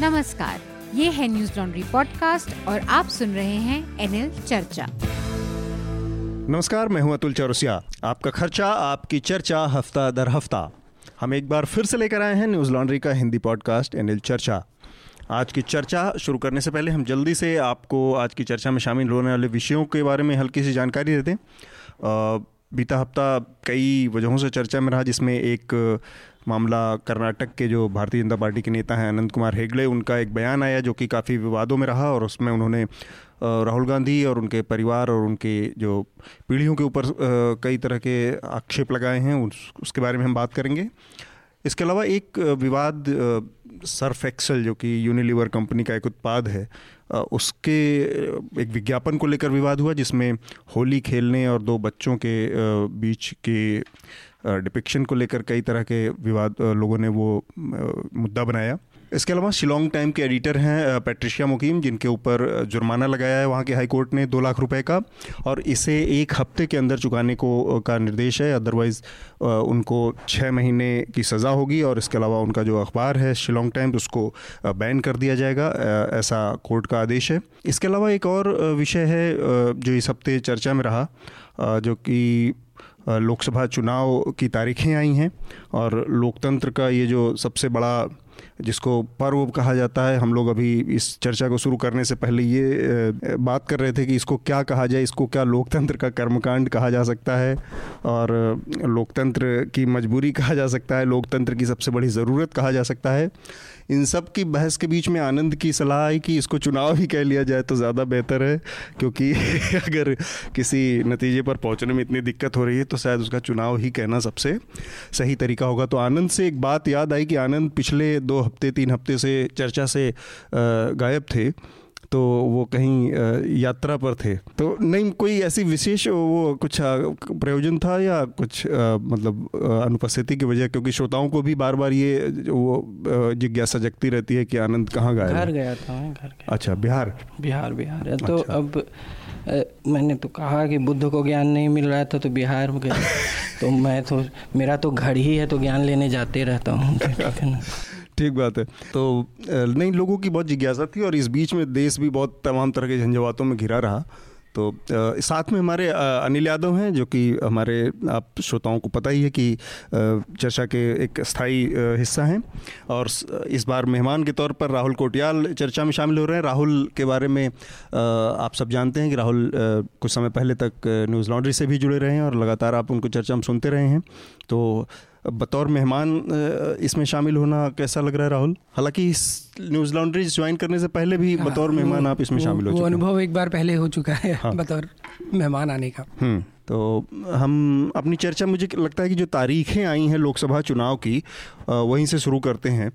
नमस्कार, ये है न्यूज़ लॉन्ड्री पॉडकास्ट और आप सुन रहे हैं एनएल चर्चा। नमस्कार, मैं हूँ अतुल चौरसिया। आपका खर्चा, आपकी चर्चा, हफ़्ता दर हफ़्ता। हम एक बार फिर से लेकर आए हैं न्यूज़ लॉन्ड्री का हिंदी पॉडकास्ट एनएल चर्चा। आज की चर्चा शुरू करने से पहले हम जल्दी से आपको आज की चर्चा में शामिल होने वाले विषयों के बारे में हल्की सी जानकारी देते बीता हफ़्ता कई वजहों से चर्चा में रहा, जिसमें एक मामला कर्नाटक के जो भारतीय जनता पार्टी के नेता हैं अनंत कुमार हेगड़े उनका एक बयान आया जो कि काफ़ी विवादों में रहा और उसमें उन्होंने राहुल गांधी और उनके परिवार और उनके जो पीढ़ियों के ऊपर कई तरह के आक्षेप लगाए हैं उस, उसके बारे में हम बात करेंगे। इसके अलावा एक विवाद सर्फ एक्सल जो कि यूनिलीवर कंपनी का एक उत्पाद है उसके एक विज्ञापन को लेकर विवाद हुआ जिसमें होली खेलने और दो बच्चों के बीच के डिपिक्शन को लेकर कई तरह के विवाद लोगों ने वो मुद्दा बनाया। इसके अलावा शिलोंग टाइम के एडिटर हैं पेट्रिशिया मुकीम, जिनके ऊपर जुर्माना लगाया है वहाँ के हाई कोर्ट ने दो लाख रुपए का, और इसे एक हफ़्ते के अंदर चुकाने को का निर्देश है। अदरवाइज़ उनको छः महीने की सज़ा होगी, और इसके अलावा उनका जो अखबार है, शिलोंग टाइम्स उसको बैन कर दिया जाएगा। ऐसा कोर्ट का आदेश है। इसके अलावा एक और विषय है जो इस हफ़्ते चर्चा में रहा जो कि लोकसभा चुनाव की तारीखें आई हैं और लोकतंत्र का ये जो सबसे बड़ा जिसको पर्व कहा जाता है। हम लोग अभी इस चर्चा को शुरू करने से पहले ये बात कर रहे थे कि इसको क्या कहा जाए, इसको क्या लोकतंत्र का कर्मकांड कहा जा सकता है और लोकतंत्र की मजबूरी कहा जा सकता है, लोकतंत्र की सबसे बड़ी ज़रूरत कहा जा सकता है। इन सब की बहस के बीच में आनंद की सलाह आई कि इसको चुनाव ही कह लिया जाए तो ज़्यादा बेहतर है, क्योंकि अगर किसी नतीजे पर पहुँचने में इतनी दिक्कत हो रही है तो शायद उसका चुनाव ही कहना सबसे सही तरीका होगा। तो आनंद से एक बात याद आई कि आनंद पिछले दो हफ़्ते तीन हफ़्ते से चर्चा से गायब थे तो वो कहीं यात्रा पर थे। तो नहीं कोई ऐसी विशेष वो कुछ प्रयोजन था या कुछ मतलब अनुपस्थिति की वजह? क्योंकि श्रोताओं को भी बार बार ये वो जिज्ञासा जगती रहती है कि आनंद कहाँ गया घर गया था घर गया अच्छा बिहार? बिहार बिहार। तो अच्छा। अब मैंने तो कहा कि बुद्ध को ज्ञान नहीं मिल रहा था तो बिहार में गया। तो मैं तो मेरा तो घर ही है तो ज्ञान लेने जाते रहता हूँ। ठीक बात है। तो नहीं, लोगों की बहुत जिज्ञासा थी और इस बीच में देश भी बहुत तमाम तरह के झंझवातों में घिरा रहा। तो साथ में हमारे अनिल यादव हैं, जो कि हमारे, आप श्रोताओं को पता ही है कि चर्चा के एक स्थायी हिस्सा हैं। और इस बार मेहमान के तौर पर राहुल कोटियाल चर्चा में शामिल हो रहे हैं। राहुल के बारे में आप सब जानते हैं कि राहुल कुछ समय पहले तक न्यूज़ लॉन्ड्री से भी जुड़े रहे हैं और लगातार आप उनको चर्चा में सुनते रहे हैं। तो बतौर मेहमान इसमें शामिल होना कैसा लग रहा है राहुल? हालाँकि इस न्यूज़ लॉन्ड्री ज्वाइन करने से पहले भी हाँ, बतौर मेहमान आप इसमें शामिल हो चुके अनुभव एक बार पहले हो चुका है हाँ, बतौर मेहमान आने का। हम्म, तो हम अपनी चर्चा मुझे लगता है कि जो तारीखें आई हैं लोकसभा चुनाव की वहीं से शुरू करते हैं।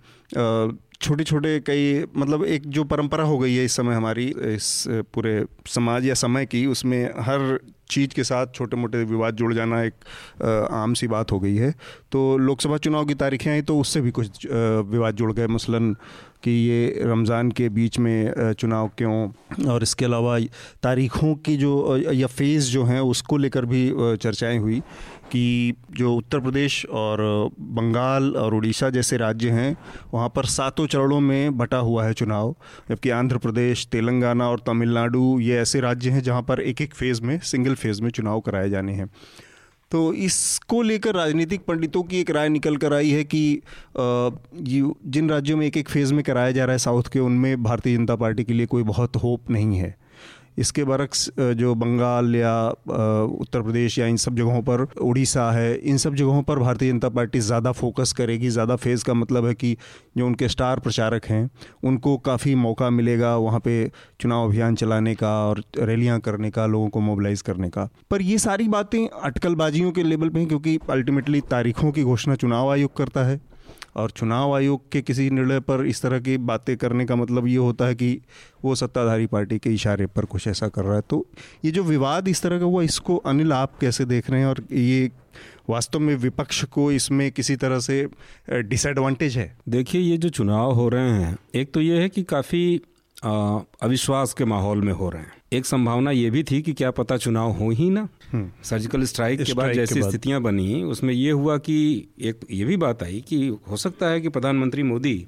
छोटे छोटे कई मतलब एक जो परंपरा हो गई है इस समय हमारी इस पूरे समाज या समय की उसमें हर चीज़ के साथ छोटे मोटे विवाद जुड़ जाना एक आम सी बात हो गई है। तो लोकसभा चुनाव की तारीखें आई तो उससे भी कुछ विवाद जुड़ गए मसलन कि ये रमज़ान के बीच में चुनाव क्यों और इसके अलावा तारीख़ों की जो या फ़ेज़ जो हैं उसको लेकर भी चर्चाएँ हुई। कि जो उत्तर प्रदेश और बंगाल और उड़ीसा जैसे राज्य हैं, वहाँ पर सातों चरणों में बटा हुआ है चुनाव, जबकि आंध्र प्रदेश, तेलंगाना और तमिलनाडु, ये ऐसे राज्य हैं जहाँ पर एक एक फ़ेज़ में सिंगल फ़ेज़ में चुनाव कराए जाने हैं। तो इसको लेकर राजनीतिक पंडितों की एक राय निकल कर आई है कि जिन राज्यों में एक एक फ़ेज़ में कराया जा रहा है साउथ के, उनमें भारतीय जनता पार्टी के लिए कोई बहुत होप नहीं है। इसके बरक्स जो बंगाल या उत्तर प्रदेश या इन सब जगहों पर उड़ीसा है, इन सब जगहों पर भारतीय जनता पार्टी ज़्यादा फोकस करेगी, ज़्यादा फ़ेज़ का मतलब है कि जो उनके स्टार प्रचारक हैं, उनको काफ़ी मौका मिलेगा वहाँ पे चुनाव अभियान चलाने का और रैलियाँ करने का, लोगों को मोबिलाइज़ करने का। पर ये सारी बातें अटकलबाजियों के लेवल पे हैं, क्योंकि अल्टीमेटली तारीखों की घोषणा चुनाव आयोग करता है। और चुनाव आयोग के किसी निर्णय पर इस तरह की बातें करने का मतलब ये होता है कि वो सत्ताधारी पार्टी के इशारे पर कुछ ऐसा कर रहा है। तो ये जो विवाद इस तरह का हुआ, इसको अनिल आप कैसे देख रहे हैं? और ये वास्तव में विपक्ष को इसमें किसी तरह से डिसएडवांटेज है? देखिए, ये जो चुनाव हो रहे हैं, एक तो ये है कि काफ़ी अविश्वास के माहौल में हो रहे हैं। एक संभावना ये भी थी कि क्या पता चुनाव हो ही ना। सर्जिकल हम्म। स्ट्राइक के बाद जैसी स्थितियाँ बनी उसमें ये हुआ कि एक ये भी बात आई कि हो सकता है कि प्रधानमंत्री मोदी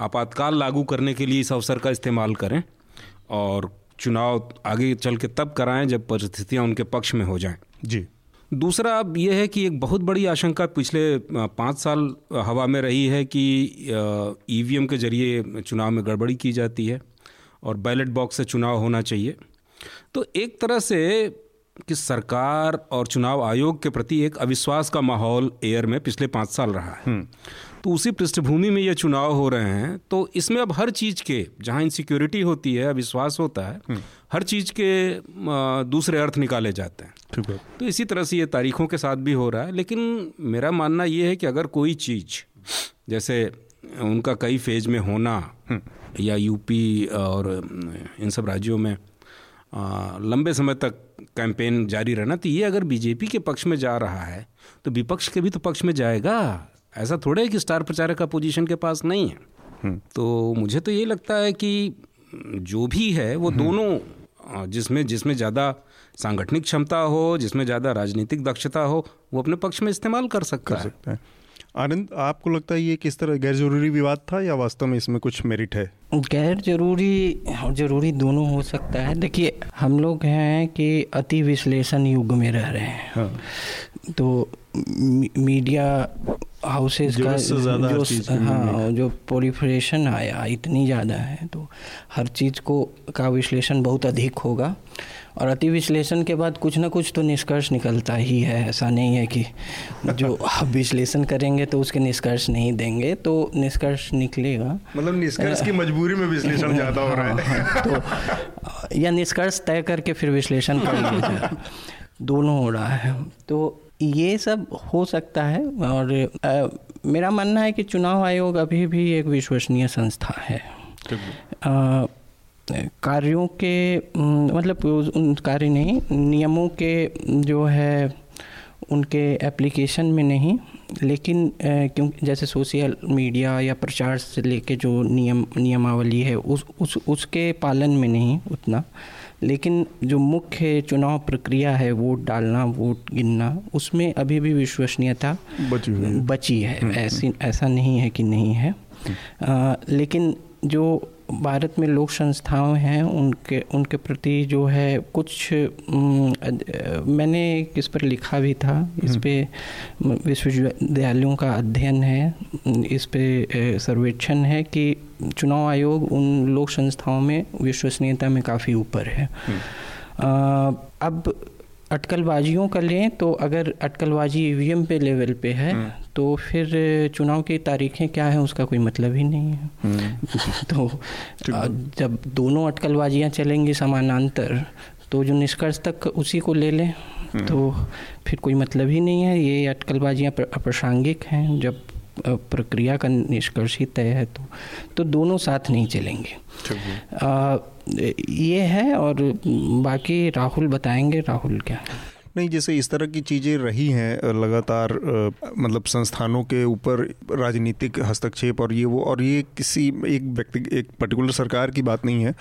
आपातकाल लागू करने के लिए इस अवसर का इस्तेमाल करें और चुनाव आगे चल के तब कराएँ जब परिस्थितियाँ उनके पक्ष में हो जाएँ। जी। दूसरा अब यह है कि एक बहुत बड़ी आशंका पिछले पाँच साल हवा में रही है कि ईवीएम के ज़रिए चुनाव में गड़बड़ी की जाती है और बैलेट बॉक्स से चुनाव होना चाहिए। तो एक तरह से कि सरकार और चुनाव आयोग के प्रति एक अविश्वास का माहौल एयर में पिछले पाँच साल रहा है। तो उसी पृष्ठभूमि में ये चुनाव हो रहे हैं तो इसमें अब हर चीज़ के जहाँ इनसिक्योरिटी होती है अविश्वास होता है हर चीज़ के दूसरे अर्थ निकाले जाते हैं। ठीक है। तो इसी तरह से ये तारीखों के साथ भी हो रहा है लेकिन मेरा मानना ये है कि अगर कोई चीज़ जैसे उनका कई फ़ेज़ में होना या यूपी और इन सब राज्यों में लंबे समय तक कैंपेन जारी रहना तो ये अगर बीजेपी के पक्ष में जा रहा है तो विपक्ष के भी तो पक्ष में जाएगा ऐसा थोड़ा है कि स्टार प्रचारक का पोजीशन के पास नहीं है हम्म। तो मुझे तो ये लगता है कि जो भी है वो हम्म। दोनों जिसमें जिसमें ज़्यादा सांगठनिक क्षमता हो जिसमें ज़्यादा राजनीतिक दक्षता हो वो अपने पक्ष में इस्तेमाल कर सकता कर सकता है आनंद आपको लगता है ये किस तरह गैर ज़रूरी विवाद था या वास्तव में इसमें कुछ मेरिट है? गैर ज़रूरी और ज़रूरी दोनों हो सकता है। देखिए हम लोग हैं कि अति विश्लेषण युग में रह रहे हैं। हाँ। तो मीडिया हाउसेस का जो हाँ जो पोलिफ्रेशन आया इतनी ज़्यादा है तो हर चीज़ को का विश्लेषण बहुत अधिक होगा। और अति विश्लेषण के बाद कुछ ना कुछ तो निष्कर्ष निकलता ही है। ऐसा नहीं है कि जो आप विश्लेषण करेंगे तो उसके निष्कर्ष नहीं देंगे तो निष्कर्ष निकलेगा। मतलब निष्कर्ष की मजबूरी में विश्लेषण ज़्यादा हो रहा है। हाँ, तो या निष्कर्ष तय करके फिर विश्लेषण कर लिया दोनों हो रहा है। तो ये सब हो सकता है और आ, मेरा मानना है कि चुनाव आयोग अभी भी एक विश्वसनीय संस्था है। आ, कार्यों के मतलब उन कार्य नहीं नियमों के जो है उनके एप्लीकेशन में नहीं लेकिन क्योंकि जैसे सोशल मीडिया या प्रचार से लेके जो नियम नियमावली है उस उस उसके पालन में नहीं उतना लेकिन जो मुख्य चुनाव प्रक्रिया है वोट डालना वोट गिनना उसमें अभी भी विश्वसनीयता बची, बची है। हम्म, ऐसी हम्म। ऐसा नहीं है कि नहीं है। आ, लेकिन जो भारत में लोक संस्थाएँ हैं उनके उनके प्रति जो है कुछ मैंने इस पर लिखा भी था इस पर विश्वविद्यालयों का अध्ययन है इस पर सर्वेक्षण है कि चुनाव आयोग उन लोक संस्थाओं में विश्वसनीयता में काफ़ी ऊपर है। आ, अब अटकलबाजियों का लें तो अगर अटकलबाजी ईवीएम पे लेवल पे है हम्म। तो फिर चुनाव की तारीखें क्या है उसका कोई मतलब ही नहीं है हम्म। तो जब दोनों अटकलबाजियाँ चलेंगी समानांतर तो जो निष्कर्ष तक उसी को ले लें हम्म। तो फिर कोई मतलब ही नहीं है ये अटकलबाजियाँ अप्रासंगिक हैं जब प्रक्रिया का निष्कर्ष ही तय है तो तो दोनों साथ नहीं चलेंगे आ, ये है और बाकी राहुल बताएँगे, राहुल क्या नहीं, जैसे इस तरह की चीज़ें रही हैं, लगातार मतलब संस्थानों के ऊपर राजनीतिक हस्तक्षेप और ये वो, और ये किसी एक व्यक्ति, एक पर्टिकुलर सरकार की बात नहीं है।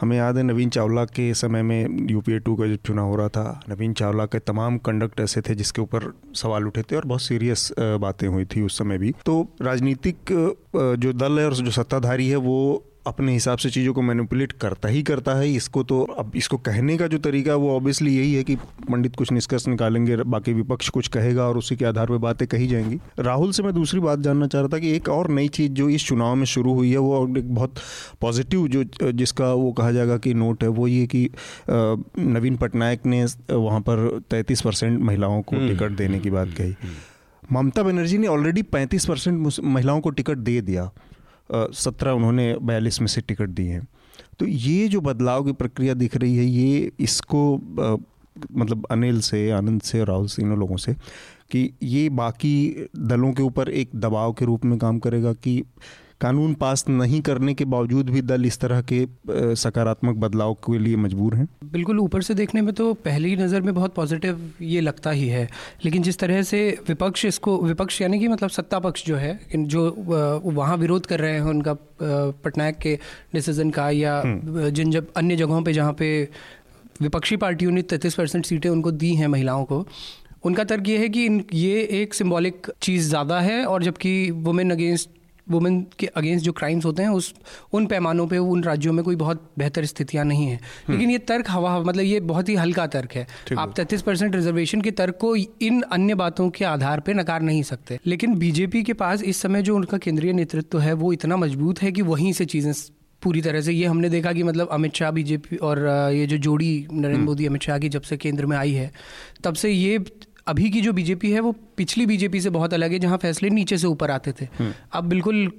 हमें याद है नवीन चावला के समय में यूपीए टू का जब चुनाव हो रहा था, नवीन चावला के तमाम कंडक्ट ऐसे थे जिसके ऊपर सवाल उठे थे और बहुत सीरियस बातें हुई थी उस समय भी। तो राजनीतिक जो दल है और जो सत्ताधारी है वो अपने हिसाब से चीज़ों को मैनिपुलेट करता ही करता है इसको तो अब इसको कहने का जो तरीका वो ऑब्वियसली यही है कि पंडित कुछ निष्कर्ष निकालेंगे बाकी विपक्ष कुछ कहेगा और उसी के आधार पर बातें कही जाएँगी राहुल से मैं दूसरी बात जानना चाह रहा था कि एक और नई चीज़ जो इस चुनाव में शुरू हुई है वो एक बहुत पॉजिटिव जो जिसका वो कहा जाएगा कि नोट है वो ये कि नवीन पटनायक ने वहाँ पर तैंतीस परसेंट महिलाओं को हम्म। टिकट देने की बात कही हम्म। ममता बनर्जी ने ऑलरेडी पैंतीस परसेंट महिलाओं को टिकट दे दिया सत्रह उन्होंने बयालीस में से टिकट दिए हैं। तो ये जो बदलाव की प्रक्रिया दिख रही है ये इसको आ, मतलब अनिल से आनंद से राहुल से इन लोगों से कि ये बाकी दलों के ऊपर एक दबाव के रूप में काम करेगा कि कानून पास नहीं करने के बावजूद भी दल इस तरह के सकारात्मक बदलाव के लिए मजबूर हैं बिल्कुल ऊपर से देखने में तो पहली नज़र में बहुत पॉजिटिव ये लगता ही है लेकिन जिस तरह से विपक्ष इसको विपक्ष यानी कि मतलब सत्ता पक्ष जो है जो वहाँ विरोध कर रहे हैं उनका पटनायक के डिसीज़न का या हम्म। जिन जब अन्य जगहों पर जहाँ पे विपक्षी पार्टियों ने तैंतीस परसेंट सीटें उनको दी हैं महिलाओं को उनका तर्क ये है कि ये एक सिंबॉलिक चीज़ ज़्यादा है और जबकि वुमेन अगेंस्ट वुमेन के अगेंस्ट जो क्राइम्स होते हैं उस उन पैमानों पे उन राज्यों में कोई बहुत बेहतर स्थितियाँ नहीं है। लेकिन ये तर्क हवा मतलब ये बहुत ही हल्का तर्क है। आप तैतीस परसेंट रिजर्वेशन के तर्क को इन अन्य बातों के आधार पर नकार नहीं सकते। लेकिन बीजेपी के पास इस समय जो उनका केंद्रीय नेतृत्व है वो इतना मज़बूत है कि वहीं से चीज़ें पूरी तरह से ये हमने देखा कि मतलब अमित शाह बीजेपी और ये जो जोड़ी नरेंद्र मोदी अमित शाह की जब से केंद्र में आई है तब से ये अभी की जो बीजेपी है वो पिछली बीजेपी से बहुत अलग है जहाँ फैसले नीचे से ऊपर आते थे। अब बिल्कुल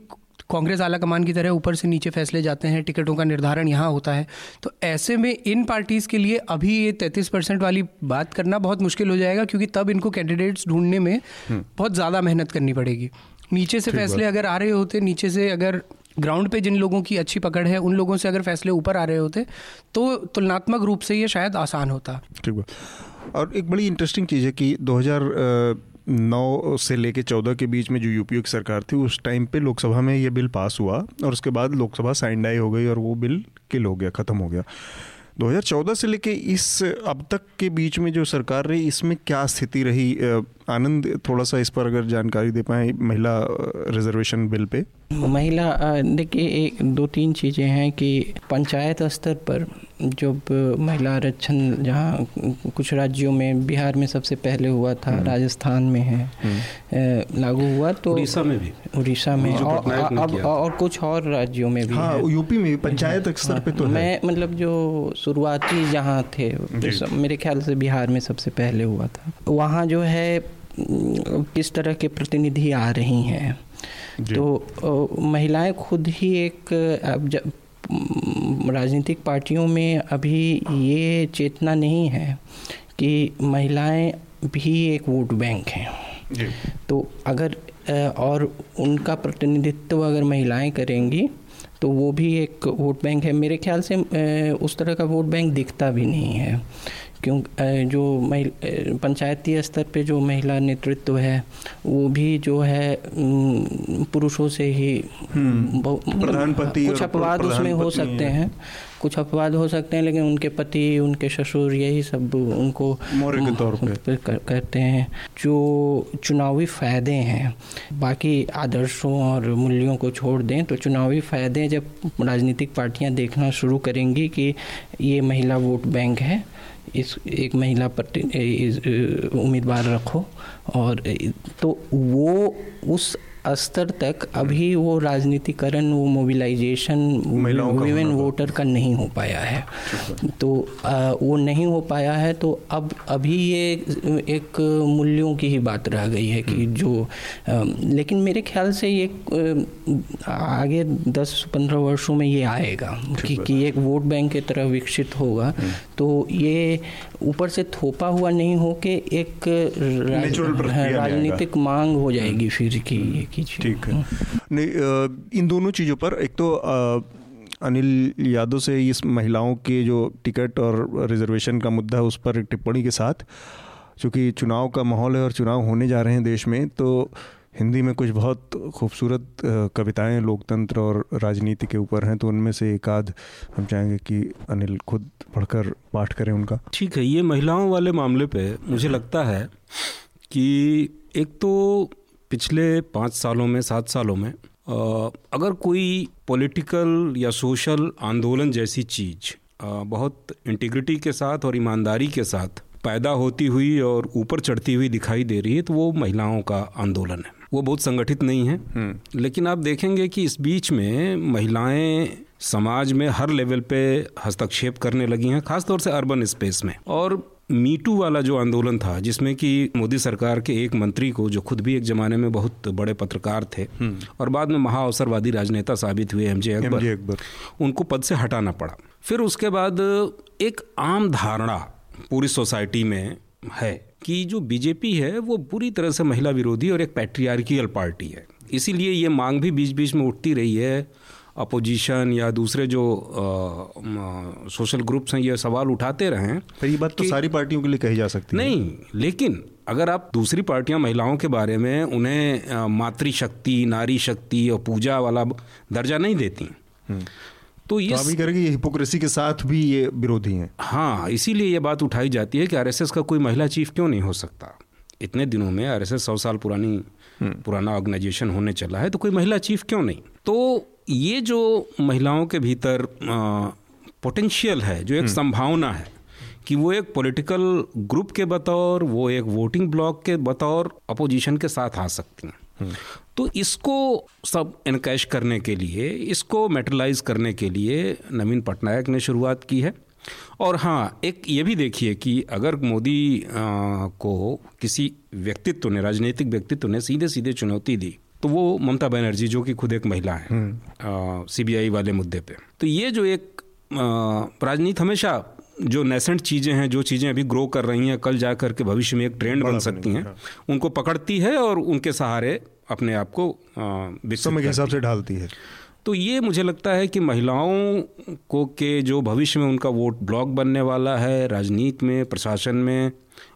कांग्रेस आला कमान की तरह ऊपर से नीचे फैसले जाते हैं टिकटों का निर्धारण यहाँ होता है। तो ऐसे में इन पार्टीज़ के लिए अभी ये तैंतीस परसेंट वाली बात करना बहुत मुश्किल हो जाएगा क्योंकि तब इनको कैंडिडेट्स ढूँढने में बहुत ज़्यादा मेहनत करनी पड़ेगी। नीचे से फैसले अगर आ रहे होते नीचे से अगर ग्राउंड पे जिन लोगों की अच्छी पकड़ है उन लोगों से अगर फैसले ऊपर आ रहे होते तो तुलनात्मक रूप से ये शायद आसान होता। ठीक है और एक बड़ी इंटरेस्टिंग चीज़ है कि 2009 से लेके 14 के बीच में जो यूपीए की सरकार थी, उस टाइम पे लोकसभा में ये बिल पास हुआ और उसके बाद लोकसभा साइंडाई हो गई और वो बिल किल हो गया, ख़त्म हो गया। 2014 से लेके इस, अब तक के बीच में जो सरकार रही, इसमें क्या स्थिति रही आनंद थोड़ा सा इस पर अगर जानकारी दे पाए महिला रिजर्वेशन बिल पे। महिला देखिए एक दो तीन चीज़ें हैं कि पंचायत स्तर पर जब महिला आरक्षण जहाँ कुछ राज्यों में बिहार में सबसे पहले हुआ था हम्म। राजस्थान में है हम्म। लागू हुआ तो उड़ीसा में भी। उड़ीसा में। और अब और कुछ और राज्यों में भी हाँ, यूपी में पंचायत स्तर पे तो मैं मतलब जो शुरुआती जहाँ थे मेरे ख्याल से बिहार में सबसे पहले हुआ था। वहाँ जो है किस तरह के प्रतिनिधि आ रही हैं। तो महिलाएँ खुद ही एक अब जब राजनीतिक पार्टियों में अभी ये चेतना नहीं है कि महिलाएँ भी एक वोट बैंक हैं। तो अगर और उनका प्रतिनिधित्व अगर महिलाएँ करेंगी तो वो भी एक वोट बैंक है। मेरे ख्याल से उस तरह का वोट बैंक दिखता भी नहीं है। क्यों जो महिला पंचायती स्तर पे जो महिला नेतृत्व है वो भी जो है पुरुषों से ही हम्म, प्रधानपति कुछ अपवाद उसमें हो सकते हैं। कुछ अपवाद हो सकते हैं लेकिन उनके पति उनके ससुर यही सब उनको के तौर पे। करते हैं। जो चुनावी फ़ायदे हैं बाकी आदर्शों और मूल्यों को छोड़ दें तो चुनावी फ़ायदे जब राजनीतिक पार्टियाँ देखना शुरू करेंगी कि ये महिला वोट बैंक है इस एक महिला उम्मीदवार रखो और तो वो उस स्तर तक अभी वो राजनीतिकरण वो मोबिलाइजेशन वुमेन वोटर का नहीं हो पाया है तो आ, वो नहीं हो पाया है तो अब अभी ये एक मूल्यों की ही बात रह गई है कि। जो आ, लेकिन मेरे ख्याल से ये आगे 10-15 वर्षों में ये आएगा कि, कि एक वोट बैंक की तरह विकसित होगा हम्म। तो ये ऊपर से थोपा हुआ नहीं हो के एक राजनीतिक मांग हो जाएगी फिर की ठीक है। नहीं इन दोनों चीज़ों पर एक तो अनिल यादव से इस महिलाओं के जो टिकट और रिजर्वेशन का मुद्दा है उस पर एक टिप्पणी के साथ चूँकि चुनाव का माहौल है और चुनाव होने जा रहे हैं देश में तो हिंदी में कुछ बहुत खूबसूरत कविताएँ लोकतंत्र और राजनीति के ऊपर हैं तो उनमें से एक आध हम चाहेंगे कि अनिल खुद पढ़कर पाठ करें उनका। ठीक है, ये महिलाओं वाले मामले पे मुझे लगता है कि एक तो पिछले पाँच सालों में, सात सालों में अगर कोई पॉलिटिकल या सोशल आंदोलन जैसी चीज़ बहुत इंटीग्रिटी के साथ और ईमानदारी के साथ पैदा होती हुई और ऊपर चढ़ती हुई दिखाई दे रही है तो वो महिलाओं का आंदोलन है। वो बहुत संगठित नहीं है हम्म। लेकिन आप देखेंगे कि इस बीच में महिलाएँ समाज में हर लेवल पे हस्तक्षेप करने लगी हैं खासतौर से अर्बन स्पेस में और मीटू वाला जो आंदोलन था जिसमें कि मोदी सरकार के एक मंत्री को जो खुद भी एक जमाने में बहुत बड़े पत्रकार थे हम्म। और बाद में महाअवसरवादी राजनेता साबित हुए एम जे अकबर उनको पद से हटाना पड़ा फिर उसके बाद एक आम धारणा पूरी सोसाइटी में है कि जो बीजेपी है वो पूरी तरह से महिला विरोधी और एक पैट्रियार्कियल पार्टी है। इसीलिए ये मांग भी बीच बीच में उठती रही है। अपोजिशन या दूसरे जो सोशल ग्रुप्स हैं ये सवाल उठाते रहे फिर ये बात तो सारी पार्टियों के लिए कही जा सकती नहीं, है। नहीं लेकिन अगर आप दूसरी पार्टियाँ महिलाओं के बारे में उन्हें मातृशक्ति नारी शक्ति और पूजा वाला दर्जा नहीं देती हम्म। तो ये तो अभी करेंगे ये हिपोक्रेसी के साथ भी ये विरोधी हैं? हाँ इसीलिए ये बात उठाई जाती है कि आरएसएस का कोई महिला चीफ क्यों नहीं हो सकता? इतने दिनों में आर एस सौ साल पुरानी पुराना ऑर्गेनाइजेशन होने चला है तो कोई महिला चीफ क्यों नहीं? तो ये जो महिलाओं के भीतर पोटेंशियल है जो एक संभावना है कि वो एक पॉलिटिकल ग्रुप के बतौर वो एक वोटिंग ब्लॉक के बतौर अपोजिशन के साथ आ सकती हैं। तो इसको सब इनकैश करने के लिए इसको मेटलाइज करने के लिए नवीन पटनायक ने शुरुआत की है। और हाँ एक ये भी देखिए कि अगर मोदी को किसी व्यक्तित्व ने राजनीतिक व्यक्तित्व ने सीधे सीधे चुनौती दी तो वो ममता बनर्जी जो कि खुद एक महिला है सीबीआई वाले मुद्दे पे। तो ये जो एक राजनीति हमेशा जो नेसेंट चीज़ें हैं जो चीज़ें अभी ग्रो कर रही हैं कल जा कर के भविष्य में एक ट्रेंड बन सकती हैं हाँ। उनको पकड़ती है और उनके सहारे अपने आप को समय के हिसाब से ढालती है। तो ये मुझे लगता है कि महिलाओं को के जो भविष्य में उनका वोट ब्लॉक बनने वाला है राजनीति में प्रशासन में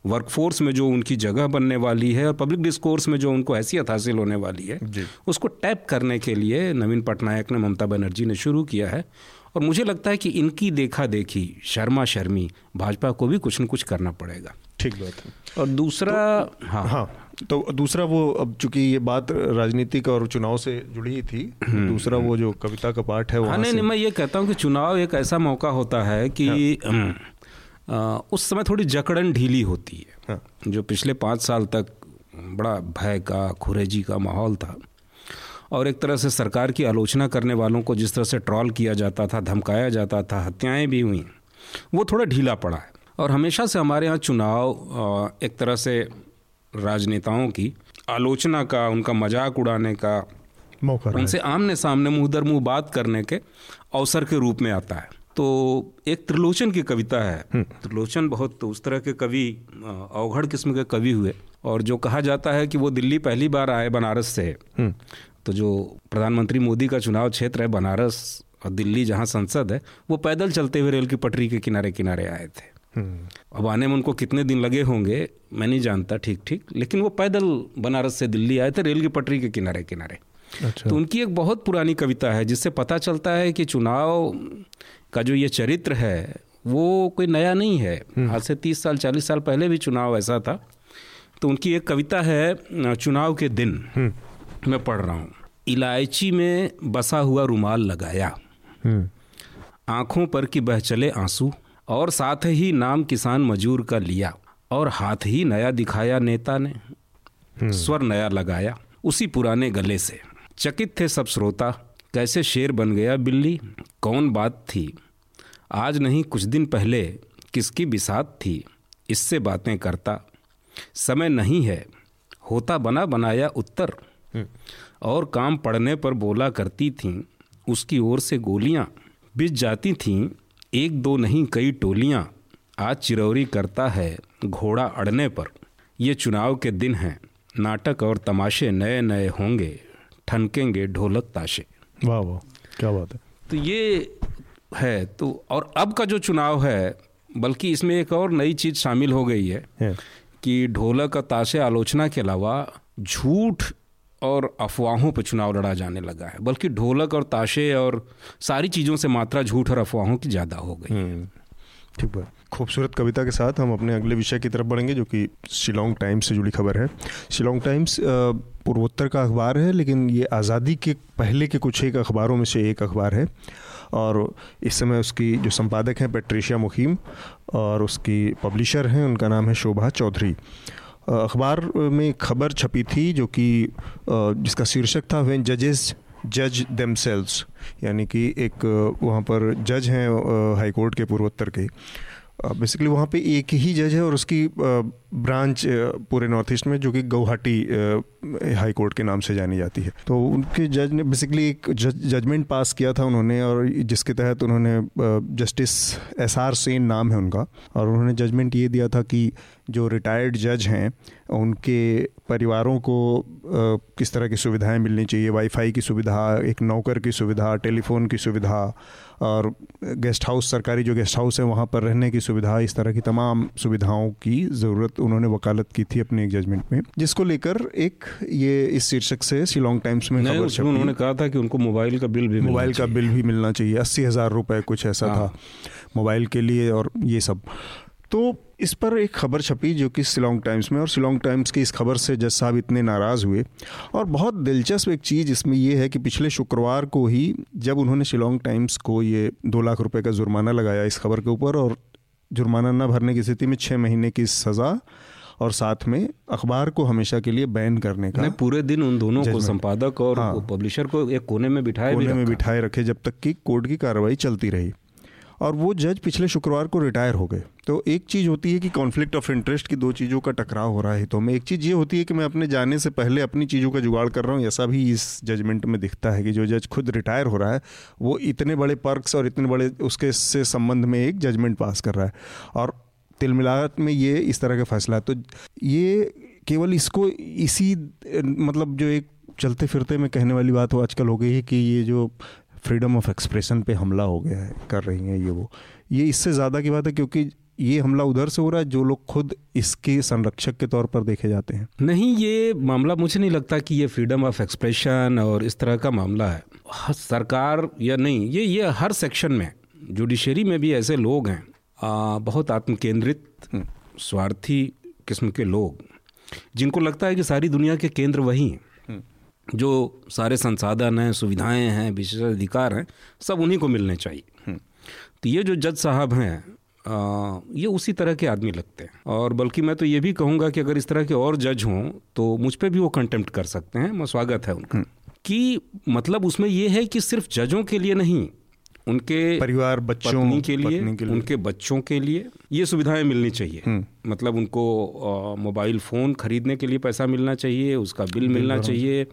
वर्कफोर्स में जो उनकी जगह बनने वाली है और पब्लिक डिस्कोर्स में जो उनको हैसियत हासिल होने वाली है उसको टैप करने के लिए नवीन पटनायक ने ममता बनर्जी ने शुरू किया है। और मुझे लगता है कि इनकी देखा देखी शर्मा शर्मी भाजपा को भी कुछ न कुछ करना पड़ेगा ठीक बात है और दूसरा तो, हाँ हाँ तो दूसरा वो अब चूँकि ये बात राजनीतिक और चुनाव से जुड़ी थी हम्म। दूसरा वो जो कविता का पाठ है हाँ नहीं नहीं मैं ये कहता हूँ कि चुनाव एक ऐसा मौका होता है कि हाँ। आ, उस समय थोड़ी जकड़न ढीली होती है हाँ। जो पिछले पाँच साल तक बड़ा भय का खुरेजी का माहौल था और एक तरह से सरकार की आलोचना करने वालों को जिस तरह से ट्रॉल किया जाता था धमकाया जाता था हत्याएँ भी हुई वो थोड़ा ढीला पड़ा है। और हमेशा से हमारे यहाँ चुनाव एक तरह से राजनेताओं की आलोचना का उनका मज़ाक उड़ाने का मौका उनसे आमने सामने मुँह दर मुँह बात करने के अवसर के रूप में आता है। तो एक त्रिलोचन की कविता है। हम्म। त्रिलोचन बहुत उस तरह के कवि अवघड़ किस्म के कवि हुए और जो कहा जाता है कि वो दिल्ली पहली बार आए बनारस से। हम्म। तो जो प्रधानमंत्री मोदी का चुनाव क्षेत्र है बनारस और दिल्ली जहाँ संसद है वो पैदल चलते हुए रेल की पटरी के किनारे किनारे आए थे अब आने में उनको कितने दिन लगे होंगे मैं नहीं जानता ठीक ठीक लेकिन वो पैदल बनारस से दिल्ली आए थे रेल की पटरी के किनारे किनारे अच्छा। तो उनकी एक बहुत पुरानी कविता है जिससे पता चलता है कि चुनाव का जो ये चरित्र है वो कोई नया नहीं है हम्म। आज से तीस साल चालीस साल पहले भी चुनाव ऐसा था तो उनकी एक कविता है चुनाव के दिन हम्म। मैं पढ़ रहा हूँ इलायची में बसा हुआ रुमाल लगाया। हम्म। आँखों पर की बह चले आँसू और साथ ही नाम किसान मजूर का लिया और हाथ ही नया दिखाया नेता ने। हम्म। स्वर नया लगाया उसी पुराने गले से। चकित थे सब श्रोता कैसे शेर बन गया बिल्ली? कौन बात थी? आज नहीं कुछ दिन पहले किसकी बिसात थी? इससे बातें करता। समय नहीं है होता बना बनाया उत्तर। हम्म। और काम पड़ने पर बोला करती थीं उसकी ओर से गोलियाँ। बिज जाती थीं एक दो नहीं कई टोलियाँ। आज चिरौरी करता है घोड़ा अड़ने पर। ये चुनाव के दिन हैं नाटक और तमाशे नए नए होंगे ठनकेंगे ढोलक ताशे। वाह वाह क्या बात है। तो ये है तो और अब का जो चुनाव है बल्कि इसमें एक और नई चीज़ शामिल हो गई है, है। कि ढोलक और ताशे आलोचना के अलावा झूठ और अफवाहों पर चुनाव लड़ा जाने लगा है। बल्कि ढोलक और ताशे और सारी चीज़ों से मात्रा झूठ और अफवाहों की ज़्यादा हो गई। हम्म, ठीक है खूबसूरत कविता के साथ हम अपने अगले विषय की तरफ़ बढ़ेंगे जो कि शिलोंग टाइम्स से जुड़ी खबर है। शिलोंग टाइम्स पूर्वोत्तर का अखबार है लेकिन ये आज़ादी के पहले के कुछ एक अखबारों में से एक अखबार है। और इस समय उसकी जो संपादक हैं पेट्रिशिया मुखीम और उसकी पब्लिशर हैं उनका नाम है शोभा चौधरी। अखबार में खबर छपी थी जो कि जिसका शीर्षक था वेन जजेस जज दम यानी कि एक वहाँ पर जज हैं हाईकोर्ट के पूर्वोत्तर के। बेसिकली वहाँ पे एक ही जज है और उसकी ब्रांच पूरे नॉर्थ ईस्ट में जो कि गौहाटी हाई कोर्ट के नाम से जानी जाती है। तो उनके जज ने बेसिकली एक जजमेंट पास किया था उन्होंने और जिसके तहत उन्होंने जस्टिस एस आर सेन नाम है उनका और उन्होंने जजमेंट ये दिया था कि जो रिटायर्ड जज हैं, उनके परिवारों को किस तरह की सुविधाएँ मिलनी चाहिए वाईफाई की सुविधा, एक नौकर की सुविधा, टेलीफोन की सुविधा और गेस्ट हाउस सरकारी जो गेस्ट हाउस है वहाँ पर रहने की सुविधा इस तरह की तमाम सुविधाओं की ज़रूरत उन्होंने वकालत की थी अपने एक जजमेंट में जिसको लेकर एक ये इस शीर्षक से शिलोंग टाइम्स में खबर उन्होंने कहा था कि उनको मोबाइल का बिल भी मोबाइल का बिल भी मिलना चाहिए अस्सी हज़ार रुपये कुछ ऐसा हाँ। था मोबाइल के लिए और ये सब। तो इस पर एक खबर छपी जो कि शिलोंग टाइम्स में और शिलोंग टाइम्स की इस खबर से जज साहब इतने नाराज़ हुए। और बहुत दिलचस्प एक चीज़ इसमें यह है कि पिछले शुक्रवार को ही जब उन्होंने शिलोंग टाइम्स को ये दो लाख रुपए का जुर्माना लगाया इस खबर के ऊपर और जुर्माना न भरने की स्थिति में छः महीने की सज़ा और साथ में अखबार को हमेशा के लिए बैन करने का पूरे दिन उन दोनों को संपादक और हाँ। पब्लिशर को एक कोने में बिठाए कोने में बिठाए रखे जब तक कि कोर्ट की कार्रवाई चलती रही। और वो जज पिछले शुक्रवार को रिटायर हो गए। तो एक चीज़ होती है कि कॉन्फ्लिक्ट ऑफ़ इंटरेस्ट की दो चीज़ों का टकराव हो रहा है। तो में एक चीज़ ये होती है कि मैं अपने जाने से पहले अपनी चीज़ों का जुगाड़ कर रहा हूँ, ऐसा भी इस जजमेंट में दिखता है कि जो जज खुद रिटायर हो रहा है, वो इतने बड़े पर्क्स और इतने बड़े उसके से संबंध में एक जजमेंट पास कर रहा है। और तिल तिलमिलात में ये इस तरह का फैसला तो ये केवल इसको इसी मतलब जो एक चलते फिरते में कहने वाली बात हो आजकल हो गई है कि ये जो फ्रीडम ऑफ़ एक्सप्रेशन पे हमला हो गया है कर रही हैं ये वो। ये इससे ज़्यादा की बात है क्योंकि ये हमला उधर से हो रहा है जो लोग खुद इसके संरक्षक के तौर पर देखे जाते हैं। नहीं ये मामला मुझे नहीं लगता कि ये फ्रीडम ऑफ़ एक्सप्रेशन और इस तरह का मामला है। सरकार या नहीं ये ये हर सेक्शन में जुडिशरी में भी ऐसे लोग हैं। आ, बहुत आत्मकेंद्रित स्वार्थी किस्म के लोग जिनको लगता है कि सारी दुनिया के केंद्र वही हैं। जो सारे संसाधन हैं सुविधाएँ हैं विशेषाधिकार हैं सब उन्हीं को मिलने चाहिए। तो ये जो जज साहब हैं आ, ये उसी तरह के आदमी लगते हैं। और बल्कि मैं तो ये भी कहूँगा कि अगर इस तरह के और जज हों तो मुझ पर भी वो कंटेम्प्ट कर सकते हैं मैं स्वागत है उनका। कि मतलब उसमें ये है कि सिर्फ़ जजों के लिए नहीं उनके परिवार बच्चों पत्नी के लिए, पत्नी के लिए। उनके बच्चों के लिए ये सुविधाएँ मिलनी चाहिए। मतलब उनको मोबाइल फ़ोन खरीदने के लिए पैसा मिलना चाहिए उसका बिल मिलना चाहिए